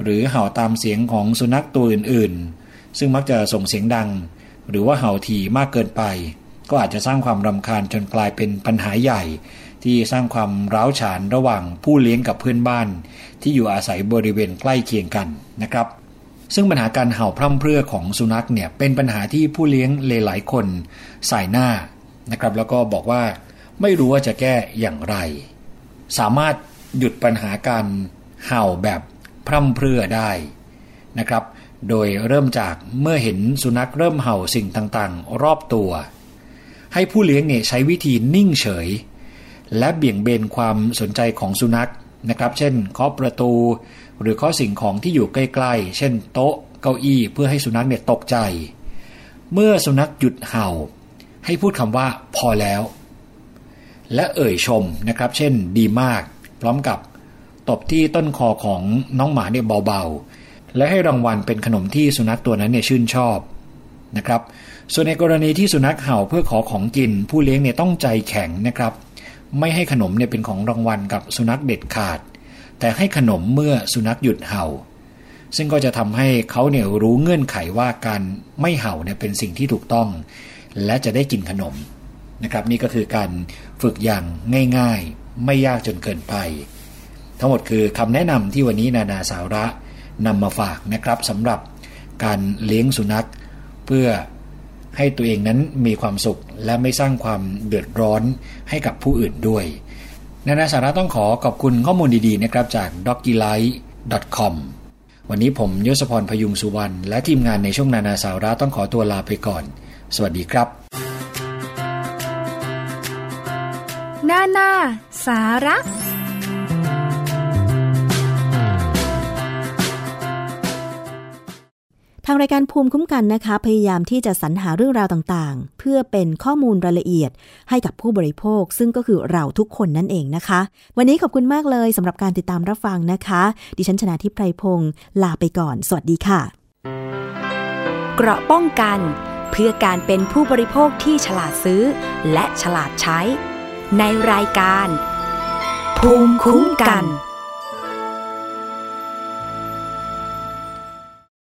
หรือเห่าตามเสียงของสุนัขตัวอื่นๆ ซึ่งมักจะส่งเสียงดัง หรือว่าเห่าถี่มากเกินไป ก็อาจจะสร้างความรำคาญจนกลายเป็นปัญหาใหญ่ ที่สร้างความร้าวฉานระหว่างผู้เลี้ยงกับเพื่อนบ้าน ที่อยู่อาศัยบริเวณใกล้เคียงกันนะครับ ซึ่งปัญหาการเห่าพร่ำเพรื่อของสุนัขเนี่ยเป็นปัญหาที่ผู้เลี้ยงเลหลายคนใส่หน้านะครับ แล้วก็บอกว่าไม่รู้ว่าจะแก้อย่างไร สามารถหยุดปัญหาการเห่าแบบพร่ำเพรื่อได้นะครับ โดยเริ่มจากเมื่อเห็นสุนัขเริ่มเห่าสิ่งต่างๆ รอบตัว ให้ผู้เลี้ยงเนี่ยใช้วิธีนิ่งเฉย และเบี่ยงเบนความสนใจของสุนัขนะครับ เช่นเคาะประตู หรือเคาะสิ่งของที่อยู่ใกล้ๆ เช่นโต๊ะเก้าอี้เพื่อให้สุนัขเนี่ยตกใจ เมื่อสุนัขหยุดเห่า ให้พูดคำว่าพอแล้ว และเอ่ยชมนะครับ เช่นดีมาก พร้อมกับตบที่ต้นคอของน้องหมาเนี่ยเบาๆ และให้รางวัลเป็นขนมที่สุนัขตัวนั้นเนี่ยชื่นชอบนะครับ ส่วนในกรณีที่สุนัขเห่าเพื่อขอของกิน ผู้เลี้ยงเนี่ยต้องใจแข็งนะครับ ไม่ให้ขนมเนี่ยเป็นของรางวัลกับสุนัขเด็ดขาด แต่ให้ขนมเมื่อสุนัขหยุดเห่า ซึ่งก็จะทำให้เขาเนี่ยรู้เงื่อนไขว่าการไม่เห่าเนี่ยเป็นสิ่งที่ถูกต้อง และจะได้กินขนมนะครับ นี่ก็คือการฝึกอย่างง่ายๆ ไม่ยากจนเกินไป ทั้งหมดคือคำแนะนำที่วันนี้นานาสาระนำมาฝากนะครับสำหรับการเลี้ยงสุนัขเพื่อ ให้ตัวเองนั้นมีความสุขและไม่สร้างความเดือดร้อนให้กับผู้อื่นด้วยนานาสาระต้องขอขอบคุณข้อมูลดีๆนะครับจาก d o g g y l i g h t c o m วันนี้ผมยศพรพยุงสุวรรณและทีมงานในช่วงนานาสาระต้องขอตัวลาไปก่อน สวัสดีครับ นานาสาระ ทางรายการภูมิคุ้มกันนะคะ พยายามที่จะสรรหาเรื่องราวต่างๆ เพื่อเป็นข้อมูลรายละเอียดให้กับผู้บริโภค ซึ่งก็คือเราทุกคนนั่นเองนะคะ วันนี้ขอบคุณมากเลยสำหรับการติดตามรับฟังนะคะ ดิฉันชนะทิพไพรพงศ์ลาไปก่อน สวัสดีค่ะ เกราะป้องกัน เพื่อการเป็นผู้บริโภคที่ฉลาดซื้อ และฉลาดใช้ ในรายการ ภูมิคุ้มกัน